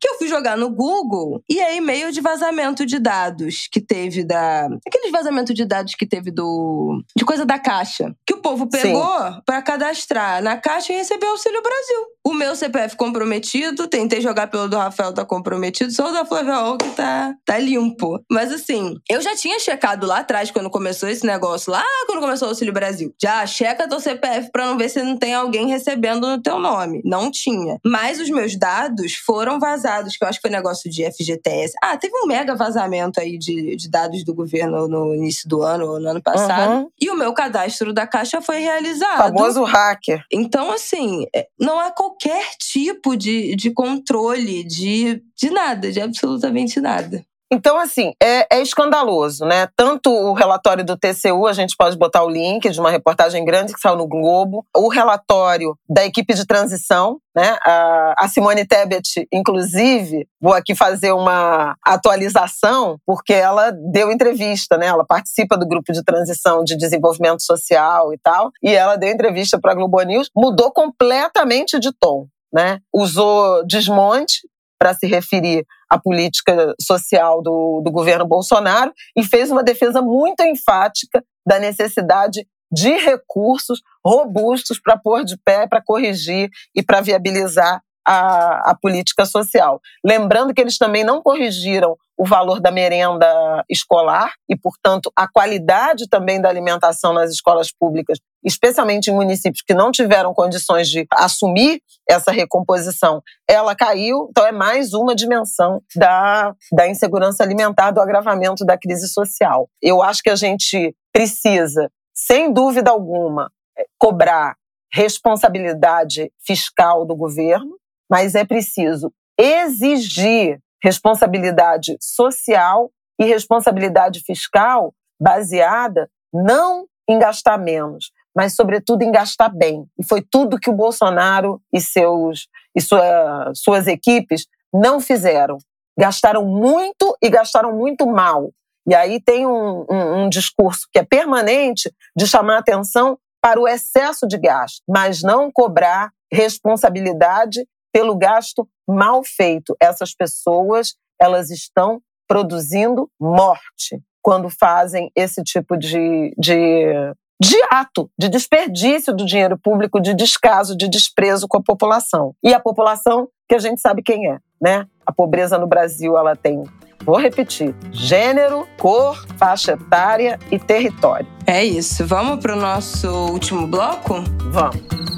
que eu fui jogar no Google, e é e-mail de vazamento de dados que teve da. Aqueles vazamentos de dados que teve do. de coisa da Caixa. Que o povo pegou para cadastrar na Caixa e recebeu Auxílio Brasil. O meu CPF comprometido, tentei jogar pelo do Rafael, tá comprometido, só o da Flávia que tá, tá limpo. Mas assim, eu já tinha checado lá atrás, quando começou esse negócio, lá quando começou o Auxílio Brasil. Já checa teu CPF pra não ver se não tem alguém recebendo no teu nome. Não tinha. Mas os meus dados foram vazados, que eu acho que foi negócio de FGTS. Ah, teve um mega vazamento aí de, de dados do governo no início do ano, ou no ano passado. Uhum. E o meu cadastro da Caixa foi realizado. O famoso hacker. Então, assim, é, não há qualquer tipo de, de controle de, de nada, de absolutamente nada. Então, assim, é, é, escandaloso, né? Tanto o relatório do TCU, a gente pode botar o link de uma reportagem grande que saiu no Globo, o relatório da equipe de transição, né? A Simone Tebet, inclusive, vou aqui fazer uma atualização, porque ela deu entrevista, né? Ela participa do grupo de transição de desenvolvimento social e tal, e ela deu entrevista para a Globo News, mudou completamente de tom. Né? Usou desmonte para se referir à política social do, do governo Bolsonaro e fez uma defesa muito enfática da necessidade de recursos robustos para pôr de pé, para corrigir e para viabilizar a, a, política social. Lembrando que eles também não corrigiram o valor da merenda escolar e, portanto, a qualidade também da alimentação nas escolas públicas, especialmente em municípios que não tiveram condições de assumir essa recomposição, ela caiu. Então, é mais uma dimensão da, da insegurança alimentar, do agravamento da crise social. Eu acho que a gente precisa, sem dúvida alguma, cobrar responsabilidade fiscal do governo, mas é preciso exigir responsabilidade social e responsabilidade fiscal baseada não em gastar menos, mas sobretudo em gastar bem. E foi tudo que o Bolsonaro e seus e sua, suas equipes não fizeram. Gastaram muito e gastaram muito mal. E aí tem um, um, um discurso que é permanente de chamar atenção para o excesso de gasto, mas não cobrar responsabilidade pelo gasto mal feito. Essas pessoas, elas estão produzindo morte quando fazem esse tipo de, de, de ato, de desperdício do dinheiro público, de descaso, de desprezo com a população. E a população que a gente sabe quem é, né? A pobreza no Brasil, ela tem Vou repetir: gênero, cor, faixa etária e território. É isso. Vamos para o nosso último bloco? Vamos.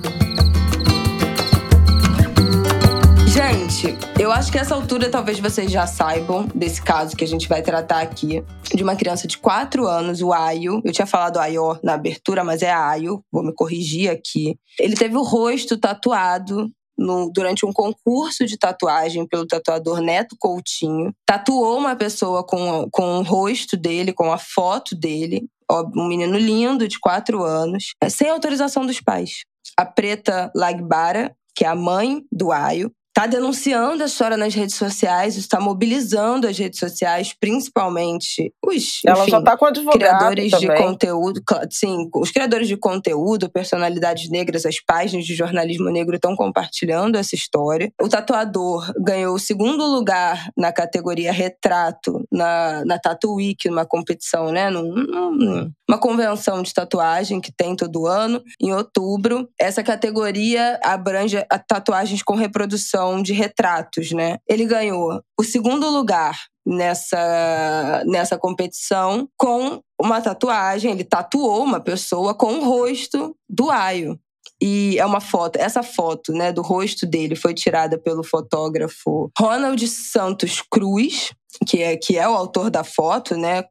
Gente, eu acho que essa altura talvez vocês já saibam desse caso que a gente vai tratar aqui, de uma criança de 4 anos, o Ayo. Eu tinha falado Ayo na abertura, mas é Ayo, vou me corrigir aqui. Ele teve o rosto tatuado no, durante um concurso de tatuagem pelo tatuador Neto Coutinho. Tatuou uma pessoa com, com o rosto dele, com a foto dele. Um menino lindo, de 4 anos, sem autorização dos pais. A Preta Lagbara, que é a mãe do Ayo, está denunciando a história nas redes sociais, está mobilizando as redes sociais, principalmente os Ela enfim, já tá com advogado criadores também. de conteúdo, sim, os criadores de conteúdo, personalidades negras, as páginas de jornalismo negro estão compartilhando essa história. O tatuador ganhou o segundo lugar na categoria retrato na, na Tattoo Week, numa competição, né, num, num, uma convenção de tatuagem que tem todo ano, em outubro. Essa categoria abrange tatuagens com reprodução de retratos, né? Ele ganhou o segundo lugar nessa, nessa competição com uma tatuagem. Ele tatuou uma pessoa com o rosto do Aio. E é uma foto, essa foto, né, do rosto dele foi tirada pelo fotógrafo Ronald Santos Cruz, que é, que é o autor da foto, né?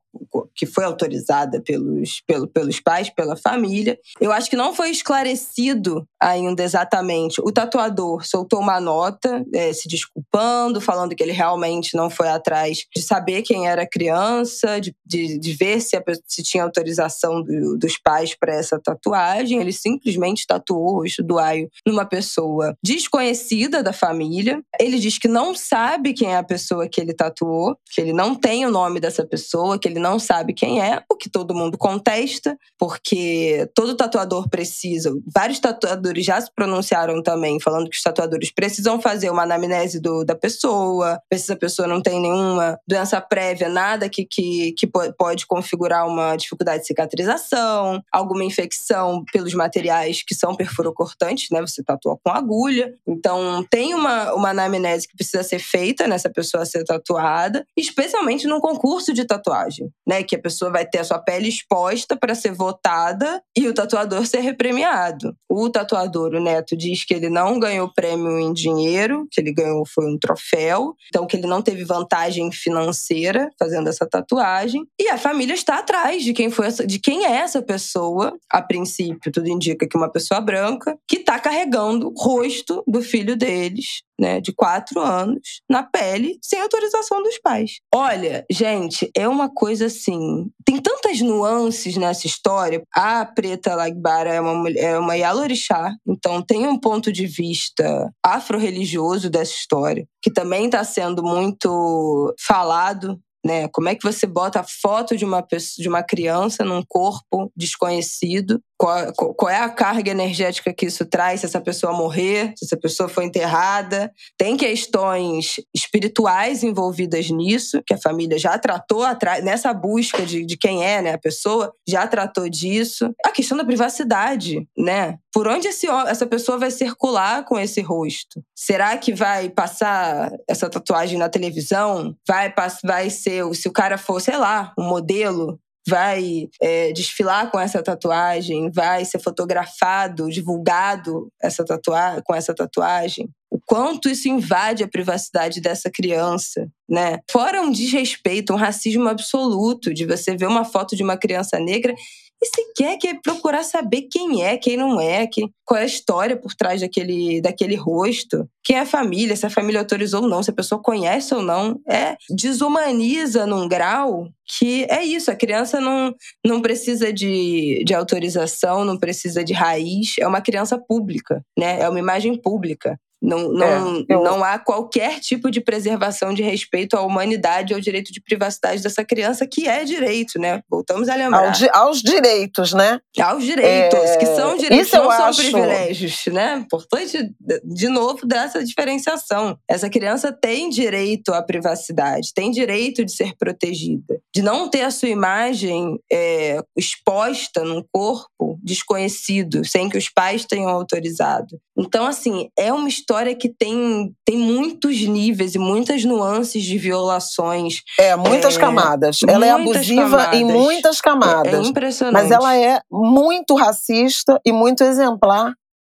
Que foi autorizada pelos, pelo, pelos pais, pela família. Eu acho que não foi esclarecido ainda exatamente. O tatuador soltou uma nota é, se desculpando, falando que ele realmente não foi atrás de saber quem era a criança, de, de, de ver se, a, se tinha autorização do, dos pais para essa tatuagem. Ele simplesmente tatuou o rosto do Aio numa pessoa desconhecida da família. Ele diz que não sabe quem é a pessoa que ele tatuou, que ele não tem o nome dessa pessoa, que ele não sabe quem é, o que todo mundo contesta, porque todo tatuador precisa. Vários tatuadores já se pronunciaram também, falando que os tatuadores precisam fazer uma anamnese do, da pessoa, ver se a pessoa não tem nenhuma doença prévia, nada que, que, que pode configurar uma dificuldade de cicatrização, alguma infecção pelos materiais que são perfurocortantes, né? Você tatua com agulha. Então, tem uma, uma anamnese que precisa ser feita nessa pessoa ser tatuada, especialmente num concurso de tatuagem, né? Que a pessoa vai ter a sua pele exposta para ser votada e o tatuador ser repremiado. O tatuador, o Neto, diz que ele não ganhou prêmio em dinheiro, que ele ganhou foi um troféu, então que ele não teve vantagem financeira fazendo essa tatuagem. E a família está atrás de quem foi essa, de quem é essa pessoa. A princípio, tudo indica que uma pessoa branca que está carregando o rosto do filho deles né, de quatro anos, na pele, sem autorização dos pais. Olha, gente, é uma coisa assim. Tem tantas nuances nessa história. A Preta Lagbara é uma, é uma Yalorixá, então tem um ponto de vista afro-religioso dessa história, que também está sendo muito falado né? Como é que você bota a foto de uma pessoa, de uma criança num corpo desconhecido? Qual, qual, é a carga energética que isso traz se essa pessoa morrer, se essa pessoa foi enterrada? Tem questões espirituais envolvidas nisso, que a família já tratou nessa busca de, de quem é, né, a pessoa, já tratou disso. A questão da privacidade, né? Por onde esse, essa pessoa vai circular com esse rosto? Será que vai passar essa tatuagem na televisão? Vai, vai ser, se o cara for, sei lá, um modelo, vai é, desfilar com essa tatuagem, vai ser fotografado, divulgado essa tatuagem, com essa tatuagem. O quanto isso invade a privacidade dessa criança, né? Fora um desrespeito, um racismo absoluto de você ver uma foto de uma criança negra e sequer quer procurar saber quem é, quem não é, quem, qual é a história por trás daquele, daquele rosto, quem é a família, se a família autorizou ou não, se a pessoa conhece ou não. É, desumaniza num grau que é isso, a criança não, não precisa de, de autorização, não precisa de raiz, é uma criança pública, né? É uma imagem pública. Não, não, é, eu... não há qualquer tipo de preservação de respeito à humanidade ou ao direito de privacidade dessa criança, que é direito, né? Voltamos a lembrar. Ao di aos direitos, né? Aos direitos, é... que são direitos, Isso não são acho... privilégios, né? Importante, de novo, dessa diferenciação. Essa criança tem direito à privacidade, tem direito de ser protegida, de não ter a sua imagem é, exposta num corpo desconhecido, sem que os pais tenham autorizado. Então, assim, é uma história história que tem, tem muitos níveis e muitas nuances de violações. É, muitas é, camadas. Ela é abusiva camadas. em muitas camadas. É, é impressionante. Mas ela é muito racista e muito exemplar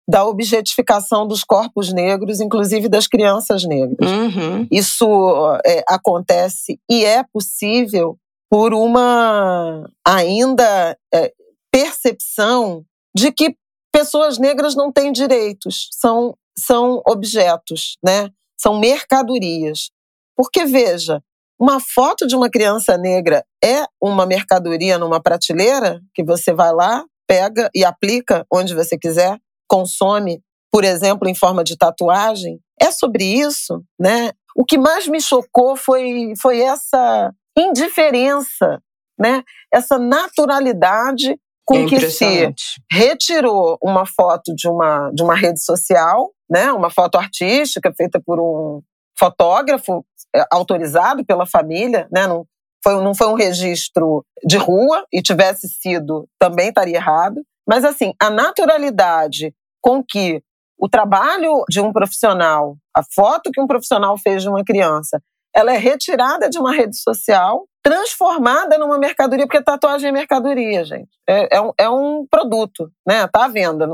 da objetificação dos corpos negros, inclusive das crianças negras. Uhum. Isso é, acontece e é possível por uma ainda é, percepção de que pessoas negras não têm direitos, são são objetos, né? São mercadorias. Porque veja, uma foto de uma criança negra é uma mercadoria numa prateleira que você vai lá, pega e aplica onde você quiser, consome, por exemplo, em forma de tatuagem. É sobre isso, né? O que mais me chocou foi, foi essa indiferença, né? Essa naturalidade com é que se retirou uma foto de uma, de uma rede social né, uma foto artística feita por um fotógrafo é, autorizado pela família, né, não foi, não foi um registro de rua e tivesse sido também estaria errado, mas assim a naturalidade com que o trabalho de um profissional, a foto que um profissional fez de uma criança, ela é retirada de uma rede social, transformada numa mercadoria, porque tatuagem é mercadoria, gente. É, é, um, é um produto, né? Tá à venda.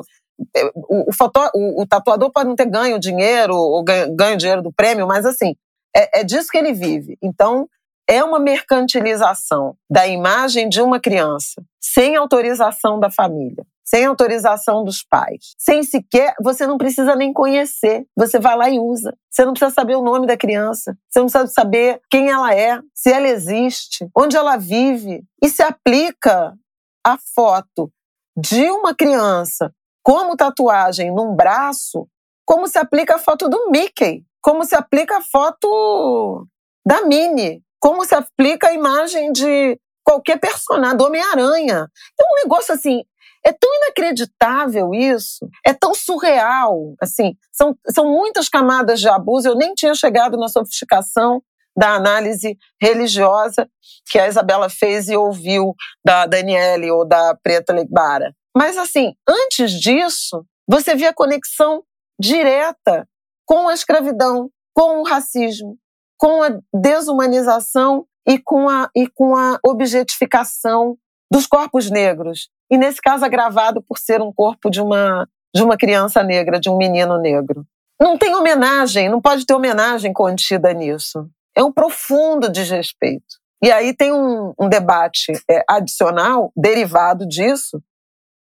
O, o, o, o, tatuador pode não ter ganho dinheiro ou ganho, ganho dinheiro do prêmio, mas assim, é, é, disso que ele vive. Então, é uma mercantilização da imagem de uma criança sem autorização da família sem autorização dos pais, sem sequer, você não precisa nem conhecer, você vai lá e usa. Você não precisa saber o nome da criança, você não precisa saber quem ela é, se ela existe, onde ela vive, e se aplica a foto de uma criança como tatuagem num braço, como se aplica a foto do Mickey, como se aplica a foto da Minnie, como se aplica a imagem de qualquer personagem, do Homem-Aranha. É um negócio assim, é tão inacreditável isso, é tão surreal, assim, são, são muitas camadas de abuso. Eu nem tinha chegado na sofisticação da análise religiosa que a Isabela fez e ouviu da Daniele ou da Preta Legbara. Mas, assim, antes disso, você via conexão direta com a escravidão, com o racismo, com a desumanização e com a, e com a objetificação dos corpos negros e nesse caso agravado por ser um corpo de uma de uma criança negra, de um menino negro. Não tem homenagem, não pode ter homenagem contida nisso. É um profundo desrespeito. E aí tem um, um debate é, adicional derivado disso,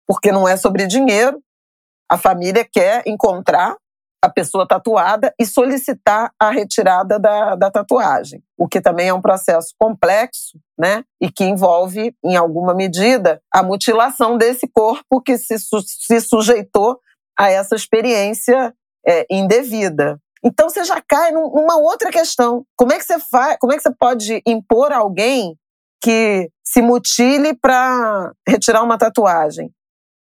porque não é sobre dinheiro. A família quer encontrar a pessoa tatuada e solicitar a retirada da, da tatuagem, o que também é um processo complexo, né? E que envolve, em alguma medida, a mutilação desse corpo que se, se sujeitou a essa experiência é, indevida. Então você já cai numa outra questão. Como é que você faz? Como é que você pode impor a alguém que se mutile para retirar uma tatuagem?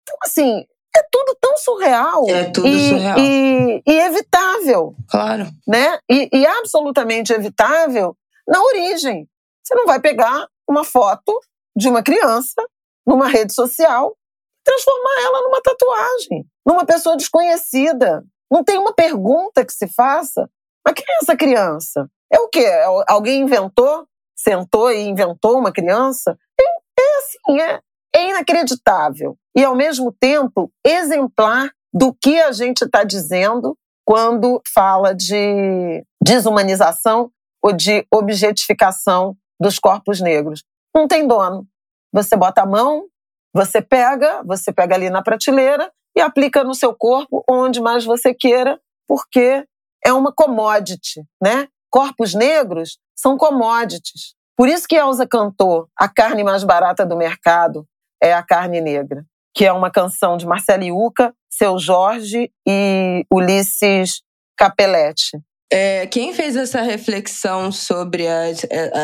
Então, assim, é tudo tão surreal. É tudo e, surreal. E, e, evitável. Claro. Né? E, e absolutamente evitável na origem. Você não vai pegar uma foto de uma criança numa rede social e transformar ela numa tatuagem, numa pessoa desconhecida. Não tem uma pergunta que se faça. Mas quem é essa criança? É o quê? É alguém inventou? Sentou e inventou uma criança? É, é assim, é inacreditável e, ao mesmo tempo, exemplar do que a gente está dizendo quando fala de desumanização ou de objetificação dos corpos negros. Não tem dono. Você bota a mão, você pega, você pega ali na prateleira e aplica no seu corpo onde mais você queira, porque é uma commodity, né? Corpos negros são commodities. Por isso que Elsa cantou a carne mais barata do mercado, é a carne negra, que é uma canção de Marcelo Iuca, Seu Jorge e Ulisses Capelletti. É, quem fez essa reflexão sobre a,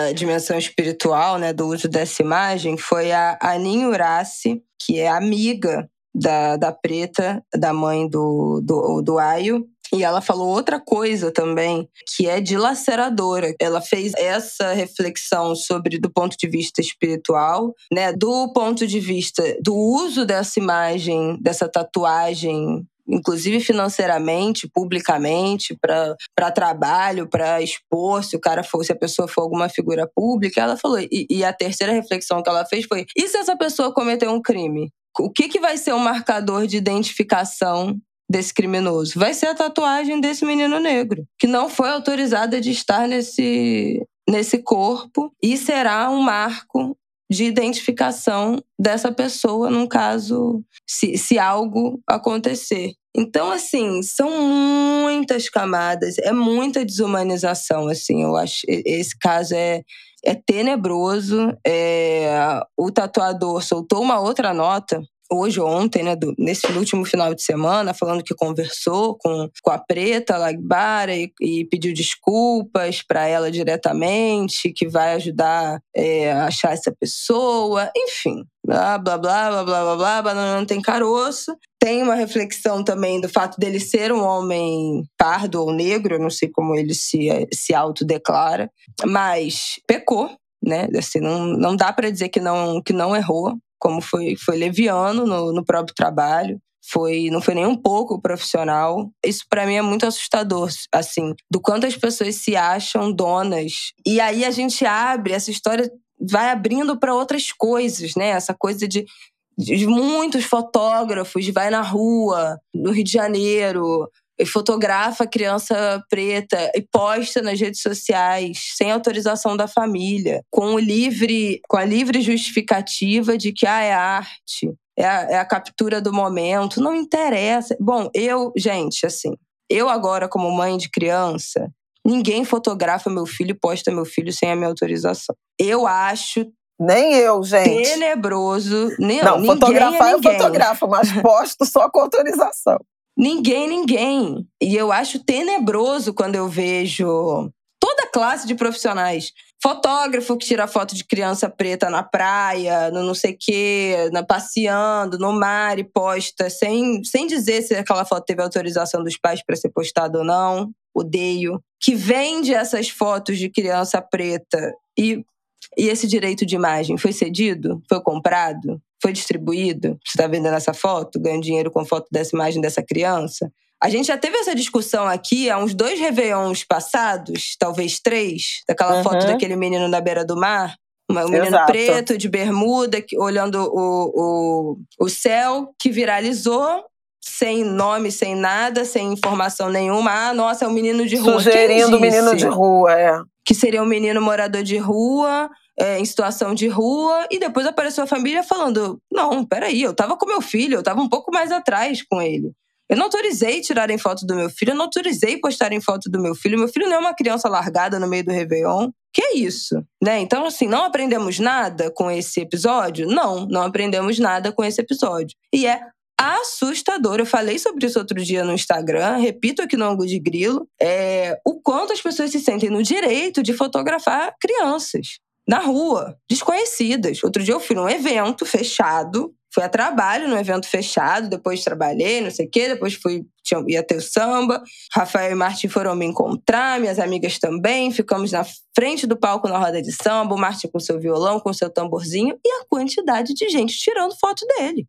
a, dimensão espiritual né, do uso dessa imagem foi a Aninha Uraci, que é amiga da, da Preta, da mãe do, do, do Ayo, e ela falou outra coisa também, que é dilaceradora. Ela fez essa reflexão sobre do ponto de vista espiritual, né, do ponto de vista do uso dessa imagem, dessa tatuagem inclusive financeiramente, publicamente, para trabalho, para expor, se o cara for, se a pessoa for alguma figura pública, ela falou. E, e, a terceira reflexão que ela fez foi: e se essa pessoa cometeu um crime? O que, que vai ser um marcador de identificação desse criminoso? Vai ser a tatuagem desse menino negro, que não foi autorizada de estar nesse, nesse corpo e será um marco de identificação dessa pessoa num caso, se, se algo acontecer. Então, assim, são muitas camadas, é muita desumanização, assim, eu acho. Esse caso é, é tenebroso. É, o tatuador soltou uma outra nota hoje ou ontem, né, do, nesse último final de semana, falando que conversou com, com a Preta Lagbara e, e pediu desculpas para ela diretamente, que vai ajudar é, a achar essa pessoa, enfim. Blá, blá, blá, blá, blá, blá, blá, banana não tem caroço. Tem uma reflexão também do fato dele ser um homem pardo ou negro, eu não sei como ele se, se autodeclara, mas pecou, né? Assim, não, não dá para dizer que não, que não errou como foi, foi leviano no, no próprio trabalho foi não foi nem um pouco profissional. Isso para mim é muito assustador, assim, do quanto as pessoas se acham donas. E aí a gente abre essa história vai abrindo para outras coisas, né? Essa coisa de, de muitos fotógrafos vai na rua no Rio de Janeiro fotografa a criança preta e posta nas redes sociais sem autorização da família, com o livre, com a livre justificativa de que ah, é arte, é a, é a captura do momento, não interessa. Bom, eu, gente, assim, eu agora como mãe de criança, ninguém fotografa meu filho e posta meu filho sem a minha autorização. Eu acho nem eu, gente. Tenebroso. Nem, não, ninguém fotografar é eu fotografo, mas posto só com autorização. Ninguém, ninguém. E eu acho tenebroso quando eu vejo toda classe de profissionais. Fotógrafo que tira foto de criança preta na praia, no não sei o quê, na, passeando, no mar e posta, sem, sem dizer se aquela foto teve autorização dos pais para ser postada ou não. Odeio. Que vende essas fotos de criança preta e e esse direito de imagem foi cedido? Foi comprado? Foi distribuído? Você está vendendo essa foto? Ganha dinheiro com foto dessa imagem dessa criança? A gente já teve essa discussão aqui há uns dois Réveillons passados, talvez três, daquela uhum. foto daquele menino na beira do mar. Um menino Exato. preto, de bermuda, olhando o, o, o céu, que viralizou, sem nome, sem nada, sem informação nenhuma. Ah, nossa, é um menino de rua. Sugerindo o menino de rua, é. Que seria um menino morador de rua, é, em situação de rua, e depois apareceu a família falando: não, peraí, eu tava com meu filho, eu tava um pouco mais atrás com ele. Eu não autorizei tirarem foto do meu filho, eu não autorizei postarem foto do meu filho. Meu filho não é uma criança largada no meio do Réveillon. Que é isso? Né? Então, assim, não aprendemos nada com esse episódio? Não, não aprendemos nada com esse episódio. E é assustador. Eu falei sobre isso outro dia no Instagram, repito aqui no ângulo de grilo, é, o quanto as pessoas se sentem no direito de fotografar crianças na rua, desconhecidas. Outro dia eu fui num evento fechado, fui a trabalho num evento fechado, depois trabalhei, não sei o quê, depois fui, tinha, ia ter o samba. Rafael e Martin foram me encontrar, minhas amigas também, ficamos na frente do palco na roda de samba, o Martin com seu violão, com seu tamborzinho, e a quantidade de gente tirando foto dele.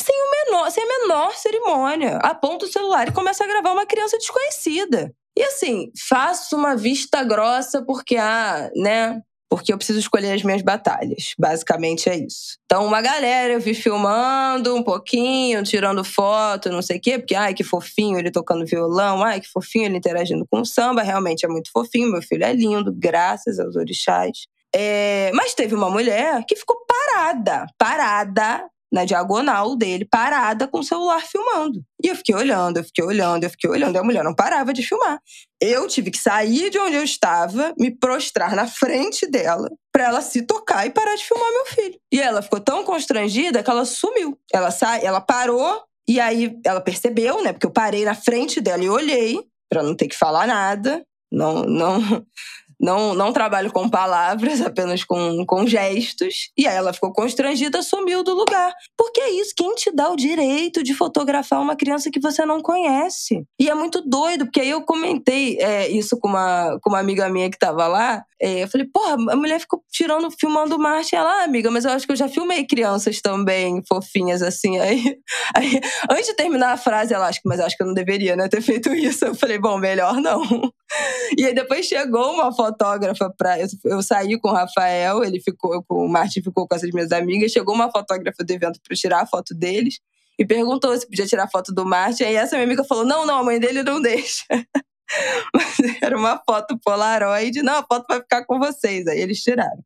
Sem, o menor, sem a menor cerimônia. Aponta o celular e começa a gravar uma criança desconhecida. E assim, faço uma vista grossa porque, ah, né, porque eu preciso escolher as minhas batalhas. Basicamente é isso. Então, uma galera eu vi filmando um pouquinho, tirando foto, não sei o quê, porque, ai, que fofinho ele tocando violão, ai, que fofinho ele interagindo com o samba. Realmente é muito fofinho, meu filho é lindo, graças aos orixás. É... Mas teve uma mulher que ficou parada, parada, na diagonal dele, parada com o celular filmando. E eu fiquei olhando, eu fiquei olhando, eu fiquei olhando, e a mulher não parava de filmar. Eu tive que sair de onde eu estava, me prostrar na frente dela, para ela se tocar e parar de filmar meu filho. E ela ficou tão constrangida que ela sumiu. Ela sai, ela parou e aí ela percebeu, né? Porque eu parei na frente dela e olhei para não ter que falar nada. Não, não, não, não trabalho com palavras, apenas com, com gestos. E aí ela ficou constrangida, sumiu do lugar. Porque é isso, quem te dá o direito de fotografar uma criança que você não conhece? E é muito doido, porque aí eu comentei é, isso com uma, com uma amiga minha que tava lá. É, eu falei, porra, a mulher ficou tirando, filmando Marte. Ela, ah, amiga, mas eu acho que eu já filmei crianças também, fofinhas assim. Aí, aí antes de terminar a frase, ela acha, mas acho que eu não deveria, né, ter feito isso. Eu falei, bom, melhor não. E aí depois chegou uma foto fotógrafa para eu, eu, saí com o Rafael, ele ficou com o Martin ficou com essas minhas amigas, chegou uma fotógrafa do evento para tirar a foto deles e perguntou se podia tirar foto do Martin. Aí essa minha amiga falou: "Não, não, a mãe dele não deixa". Mas era uma foto Polaroid, não, a foto vai ficar com vocês. Aí eles tiraram.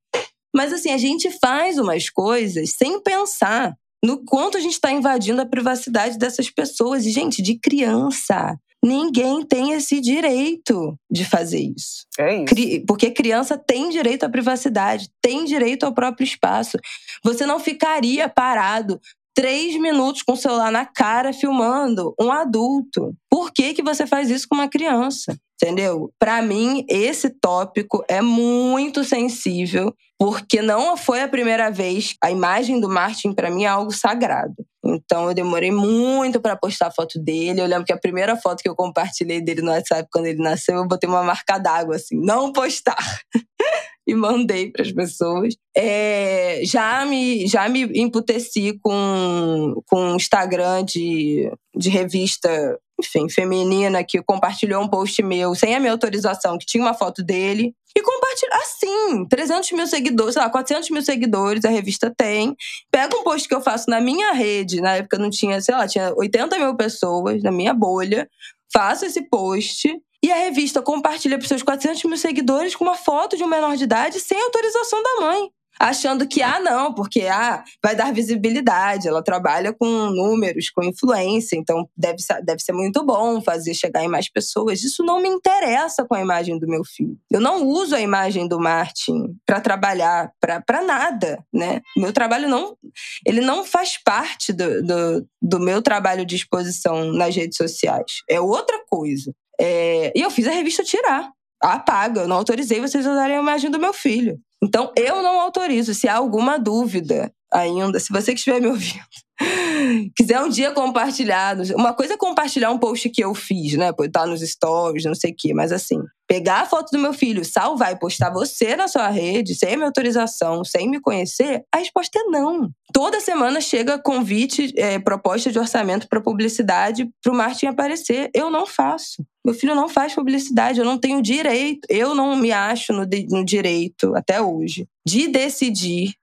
Mas assim, a gente faz umas coisas sem pensar no quanto a gente está invadindo a privacidade dessas pessoas. E, gente, de criança. Ninguém tem esse direito de fazer isso. É isso. Porque criança tem direito à privacidade, tem direito ao próprio espaço. Você não ficaria parado três minutos com o celular na cara filmando um adulto. Por que, que você faz isso com uma criança? Entendeu? Para mim, esse tópico é muito sensível, porque não foi a primeira vez. A imagem do Martin, para mim, é algo sagrado. Então, eu demorei muito para postar a foto dele. Eu lembro que a primeira foto que eu compartilhei dele no WhatsApp quando ele nasceu, eu botei uma marca d'água, assim, não postar. e mandei para as pessoas. É, já me já me emputeci com com Instagram de, de revista enfim, feminina que compartilhou um post meu sem a minha autorização, que tinha uma foto dele. E compartilhou, assim, 300 mil seguidores, sei lá, 400 mil seguidores a revista tem. Pega um post que eu faço na minha rede, na época não tinha, sei lá, tinha 80 mil pessoas na minha bolha faço esse post e a revista compartilha para seus 400 mil seguidores com uma foto de um menor de idade sem autorização da mãe achando que, ah, não, porque ah, vai dar visibilidade, ela trabalha com números, com influência, então deve ser, deve ser muito bom fazer chegar em mais pessoas. Isso não me interessa com a imagem do meu filho. Eu não uso a imagem do Martin para trabalhar, para nada, né? Meu trabalho não. Ele não faz parte do, do, do meu trabalho de exposição nas redes sociais. É outra coisa. É, e eu fiz a revista tirar. Apaga, eu não autorizei vocês usarem a imagem do meu filho. Então, eu não autorizo. Se há alguma dúvida ainda, se você que estiver me ouvindo, quiser um dia compartilhar. Uma coisa é compartilhar um post que eu fiz, né? Tá nos stories, não sei o quê. Mas assim, pegar a foto do meu filho, salvar e postar você na sua rede, sem minha autorização, sem me conhecer, a resposta é não. Toda semana chega convite, é, proposta de orçamento para publicidade para o Martin aparecer. Eu não faço. Meu filho não faz publicidade, eu não tenho direito, eu não me acho no, no direito, até hoje, de decidir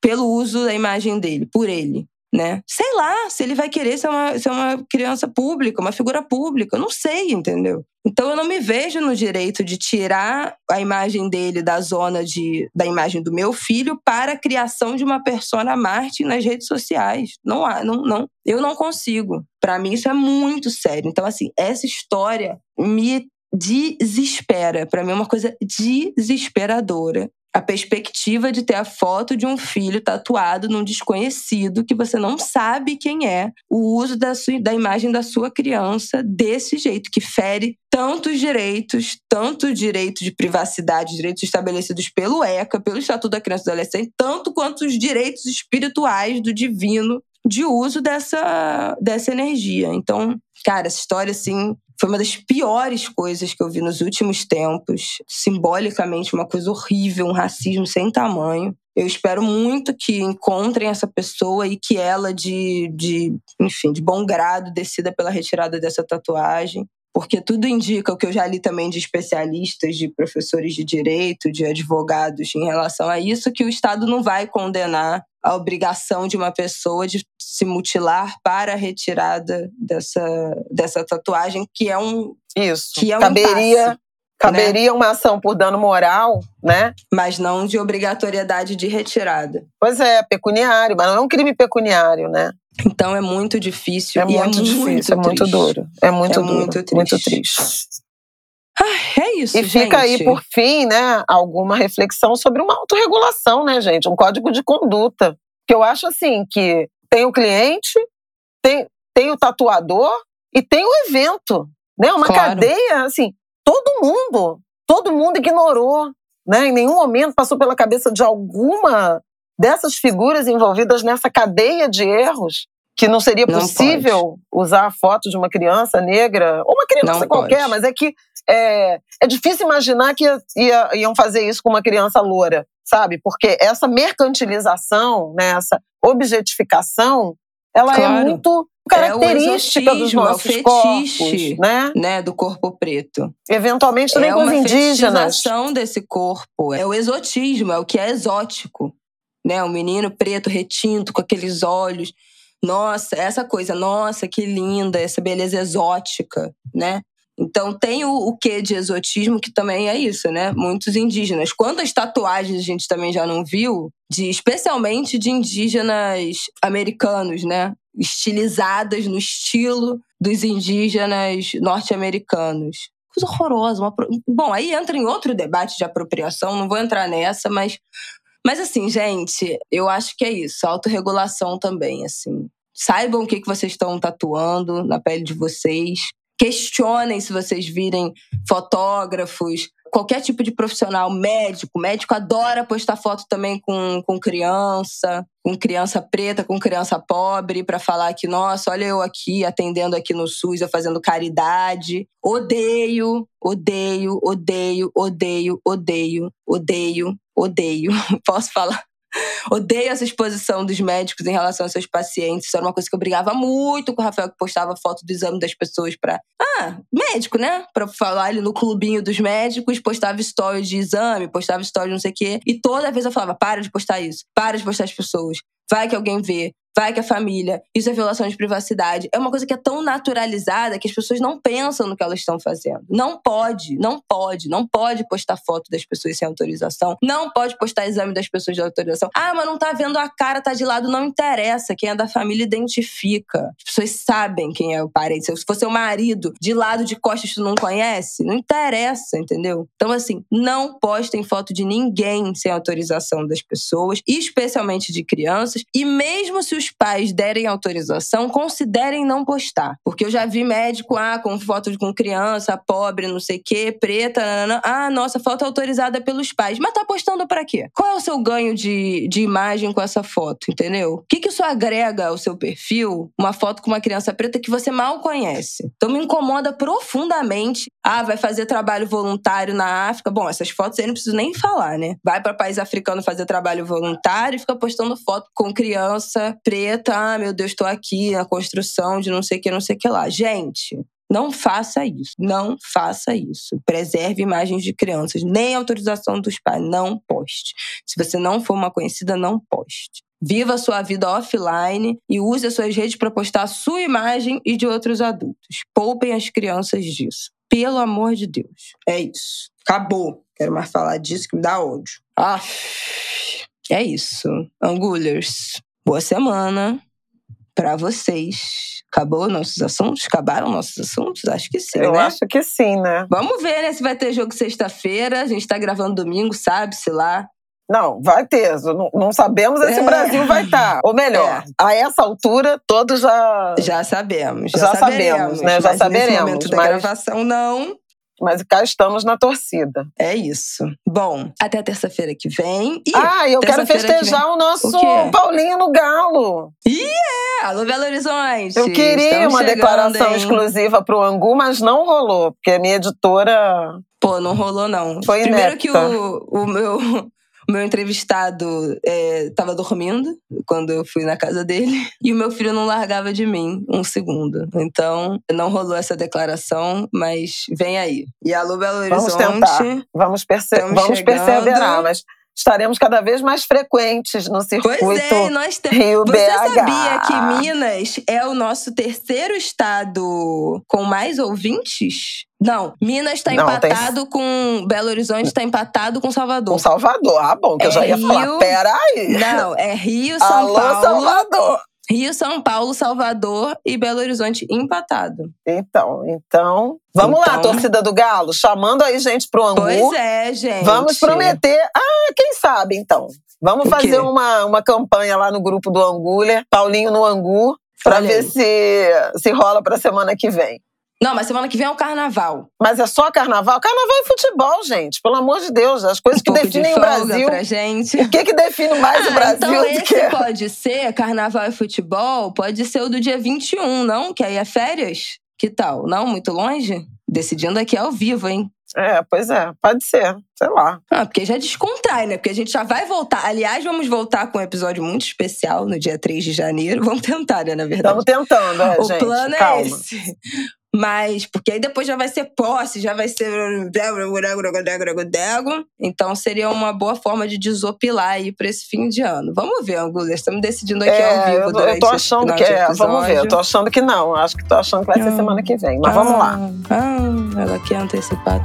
pelo uso da imagem dele, por ele né? Sei lá se ele vai querer ser uma, ser uma criança pública, uma figura pública, eu não sei, entendeu? Então eu não me vejo no direito de tirar a imagem dele da zona de, da imagem do meu filho para a criação de uma persona Marte nas redes sociais. Não há, não, não. Eu não consigo. Para mim isso é muito sério. Então assim, essa história me desespera. Para mim é uma coisa desesperadora a perspectiva de ter a foto de um filho tatuado num desconhecido que você não sabe quem é, o uso da, sua, da imagem da sua criança desse jeito, que fere tantos direitos, tanto direito de privacidade, direitos estabelecidos pelo ECA, pelo Estatuto da Criança e do Adolescente, tanto quanto os direitos espirituais do divino de uso dessa, dessa energia. Então, cara, essa história, assim, foi uma das piores coisas que eu vi nos últimos tempos. Simbolicamente, uma coisa horrível, um racismo sem tamanho. Eu espero muito que encontrem essa pessoa e que ela, de, de, enfim, de bom grado, decida pela retirada dessa tatuagem. Porque tudo indica, o que eu já li também de especialistas, de professores de direito, de advogados em relação a isso, que o Estado não vai condenar a obrigação de uma pessoa de se mutilar para a retirada dessa, dessa tatuagem, que é um. Isso. Que é um caberia, impasse, caberia né? uma ação por dano moral, né? Mas não de obrigatoriedade de retirada. Pois é, pecuniário, mas não é um crime pecuniário, né? Então é muito difícil. É muito, é difícil, muito é muito duro. É muito é duro. Muito triste. Muito triste. Ah, é isso, E gente. fica aí, por fim, né, alguma reflexão sobre uma autorregulação, né, gente? Um código de conduta. Que eu acho assim, que tem o cliente, tem, tem o tatuador e tem o evento. Né? Uma Claro. cadeia, assim, todo mundo, todo mundo ignorou. Né? Em nenhum momento passou pela cabeça de alguma dessas figuras envolvidas nessa cadeia de erros que não seria Não possível usar a foto de uma criança negra, ou uma criança Não qualquer, pode. mas é que é, é difícil imaginar que ia- ia- iam fazer isso com uma criança loura, sabe? Porque essa mercantilização, né, essa objetificação, ela é Claro. muito característica dos exotismo, é o nossos fetiche. corpos, né? Né, do corpo preto. Eventualmente também é com os indígenas. fetichização desse corpo. É o exotismo, é o que é exótico. Né? O menino preto, retinto, com aqueles olhos. Nossa, essa coisa, nossa, que linda, essa beleza exótica, né? Então tem o, o quê de exotismo que também é isso, né? Muitos indígenas. Quantas tatuagens a gente também já não viu, de especialmente de indígenas americanos, né? Estilizadas no estilo dos indígenas norte-americanos. Coisa horrorosa. uma Bom, aí entra em outro debate de apropriação, não vou entrar nessa, mas mas assim, gente, eu acho que é isso, autorregulação também, assim. Saibam o que, que vocês estão tatuando na pele de vocês. Questionem se vocês virem fotógrafos, qualquer tipo de profissional, médico. Médico adora postar foto também com, com criança, com criança preta, com criança pobre, para falar que, nossa, olha eu aqui atendendo aqui no SUS, eu fazendo caridade. Odeio, odeio, odeio, odeio, odeio, odeio, odeio. Posso falar? Odeio essa exposição dos médicos em relação aos seus pacientes. Isso era uma coisa que eu brigava muito com o Rafael, que postava foto do exame das pessoas pra. Ah, médico, né? Pra falar ali no clubinho dos médicos, postava story de exame, postava story de não sei o quê. E toda vez eu falava: para de postar isso, para de postar as pessoas. Vai que alguém vê. Vai que a família, isso é violação de privacidade. É uma coisa que é tão naturalizada que as pessoas não pensam no que elas estão fazendo. Não pode, não pode, não pode postar foto das pessoas sem autorização, não pode postar exame das pessoas sem autorização. Ah, mas não tá vendo a cara, tá de lado, não interessa. Quem é da família identifica. As pessoas sabem quem é o parente. Se fosse o marido de lado, de costas, tu não conhece, não interessa, entendeu? Então, assim, não postem foto de ninguém sem autorização das pessoas, especialmente de crianças. E mesmo se os pais derem autorização, considerem não postar. Porque eu já vi médico, ah, com foto com criança, pobre, não sei o quê, preta, nanana. ah, nossa, foto autorizada pelos pais. Mas tá postando para quê? Qual é o seu ganho de, de imagem com essa foto, entendeu? O que, que isso agrega ao seu perfil? Uma foto com uma criança preta que você mal conhece. Então me incomoda profundamente. Ah, vai fazer trabalho voluntário na África. Bom, essas fotos aí não preciso nem falar, né? Vai para país africano fazer trabalho voluntário e fica postando foto com criança preta. Ah, meu Deus, tô aqui na construção de não sei o que, não sei o que lá. Gente, não faça isso. Não faça isso. Preserve imagens de crianças. Nem autorização dos pais. Não poste. Se você não for uma conhecida, não poste. Viva a sua vida offline e use as suas redes para postar a sua imagem e de outros adultos. Poupem as crianças disso. Pelo amor de Deus. É isso. Acabou. Quero mais falar disso que me dá ódio. Ah, é isso. Angulers. Boa semana para vocês. Acabou nossos assuntos? Acabaram nossos assuntos? Acho que sim, Eu né? acho que sim, né? Vamos ver, né? Se vai ter jogo sexta-feira. A gente tá gravando domingo, sabe-se lá. Não, vai ter. Não, não sabemos se É. o Brasil vai estar. Ou melhor, É. a essa altura, todos já. Já sabemos. Já, Já sabemos, né? Já mas saberemos, Nesse momento da mas- gravação, não. Mas cá estamos na torcida. É isso. Bom, até terça-feira que vem. E ah, eu quero terça-feira que festejar o nosso O? Paulinho no Galo. é, alô, Belo Horizonte. Eu queria Estamos uma declaração exclusiva pro Angu, mas não rolou, porque a minha editora. Pô, não rolou, não. Foi Primeiro que inepta. o, o meu. O meu entrevistado estava dormindo quando eu fui na casa dele e o meu filho não largava de mim um segundo. Então, não rolou essa declaração, mas vem aí. E alô, Belo Vamos Horizonte. tentar. Vamos, perce vamos chegando. perseverar, mas estaremos cada vez mais frequentes no circuito Pois é, nós temos. Rio Você BH. sabia que Minas é o nosso terceiro estado com mais ouvintes? Não, Minas está Não, tem- empatado com. Belo Horizonte está empatado com Salvador. Com Salvador. Ah, bom, que eu É já ia falar. Rio- Peraí. Não, é Rio, São Alô, Paulo. Salvador. Rio, São Paulo, Salvador e Belo Horizonte empatado. Então, então. Vamos lá, Então- torcida do Galo, chamando aí gente pro Angu. Pois é, gente. Vamos prometer. Ah, quem sabe então? Vamos fazer uma, uma campanha lá no grupo do Angulha, Paulinho no Angu, pra Olha ver se, se rola pra semana que vem. Não, mas semana que vem é o carnaval. Mas é só carnaval? Carnaval e futebol, gente. Pelo amor de Deus. As coisas Um que pouco de definem o Brasil. pra gente. O que, que define mais o Ah, Brasil então esse que. pode ser, carnaval e futebol, pode ser o do dia 21, não? Que aí é férias? Que tal? Não? Muito longe? Decidindo aqui ao vivo, hein? É, pois é, pode ser. Sei lá. Ah, porque já descontrai, né? Porque a gente já vai voltar. Aliás, vamos voltar com um episódio muito especial no dia 3 de janeiro. Vamos tentar, né, na verdade. Estamos tentando, é, o gente. plano Calma. é esse. Mas, porque aí depois já vai ser posse, já vai ser. Então seria uma boa forma de desopilar aí pra esse fim de ano. Vamos ver, Angulas. Estamos decidindo aqui ao É, vivo. eu, eu tô achando que é. Vamos ver. Eu tô achando que não. Acho que tô achando que vai ser Ah. semana que vem. Mas vamos lá. Ah, ela quer antecipar.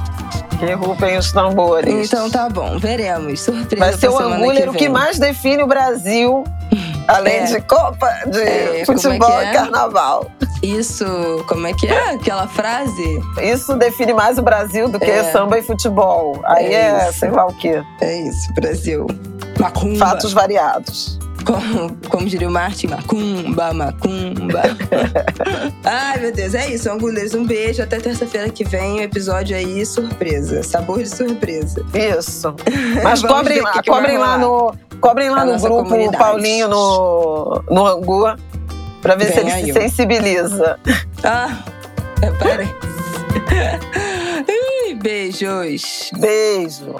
Que rupem os tambores. Então tá bom, veremos. Surpresa Vai ser pra o Angulha o que mais define o Brasil, além É. de Copa, de É, é futebol é? e carnaval. Isso, como é que é aquela frase? Isso define mais o Brasil do que É. samba e futebol. Aí É é, sei lá o quê. É isso, Brasil. Macumba. Fatos variados. Como, como diria o Martin, macumba, macumba. Ai, meu Deus, é isso, Angulês. Um beijo. Até terça-feira que vem. O episódio aí, surpresa. Sabor de surpresa. Isso. Mas cobrem lá, cobrem lá no, cobrem lá no grupo comunidade. Paulinho no, no Angu, pra ver se ele aí, se sensibiliza. Ah, parece. Beijos. Beijo.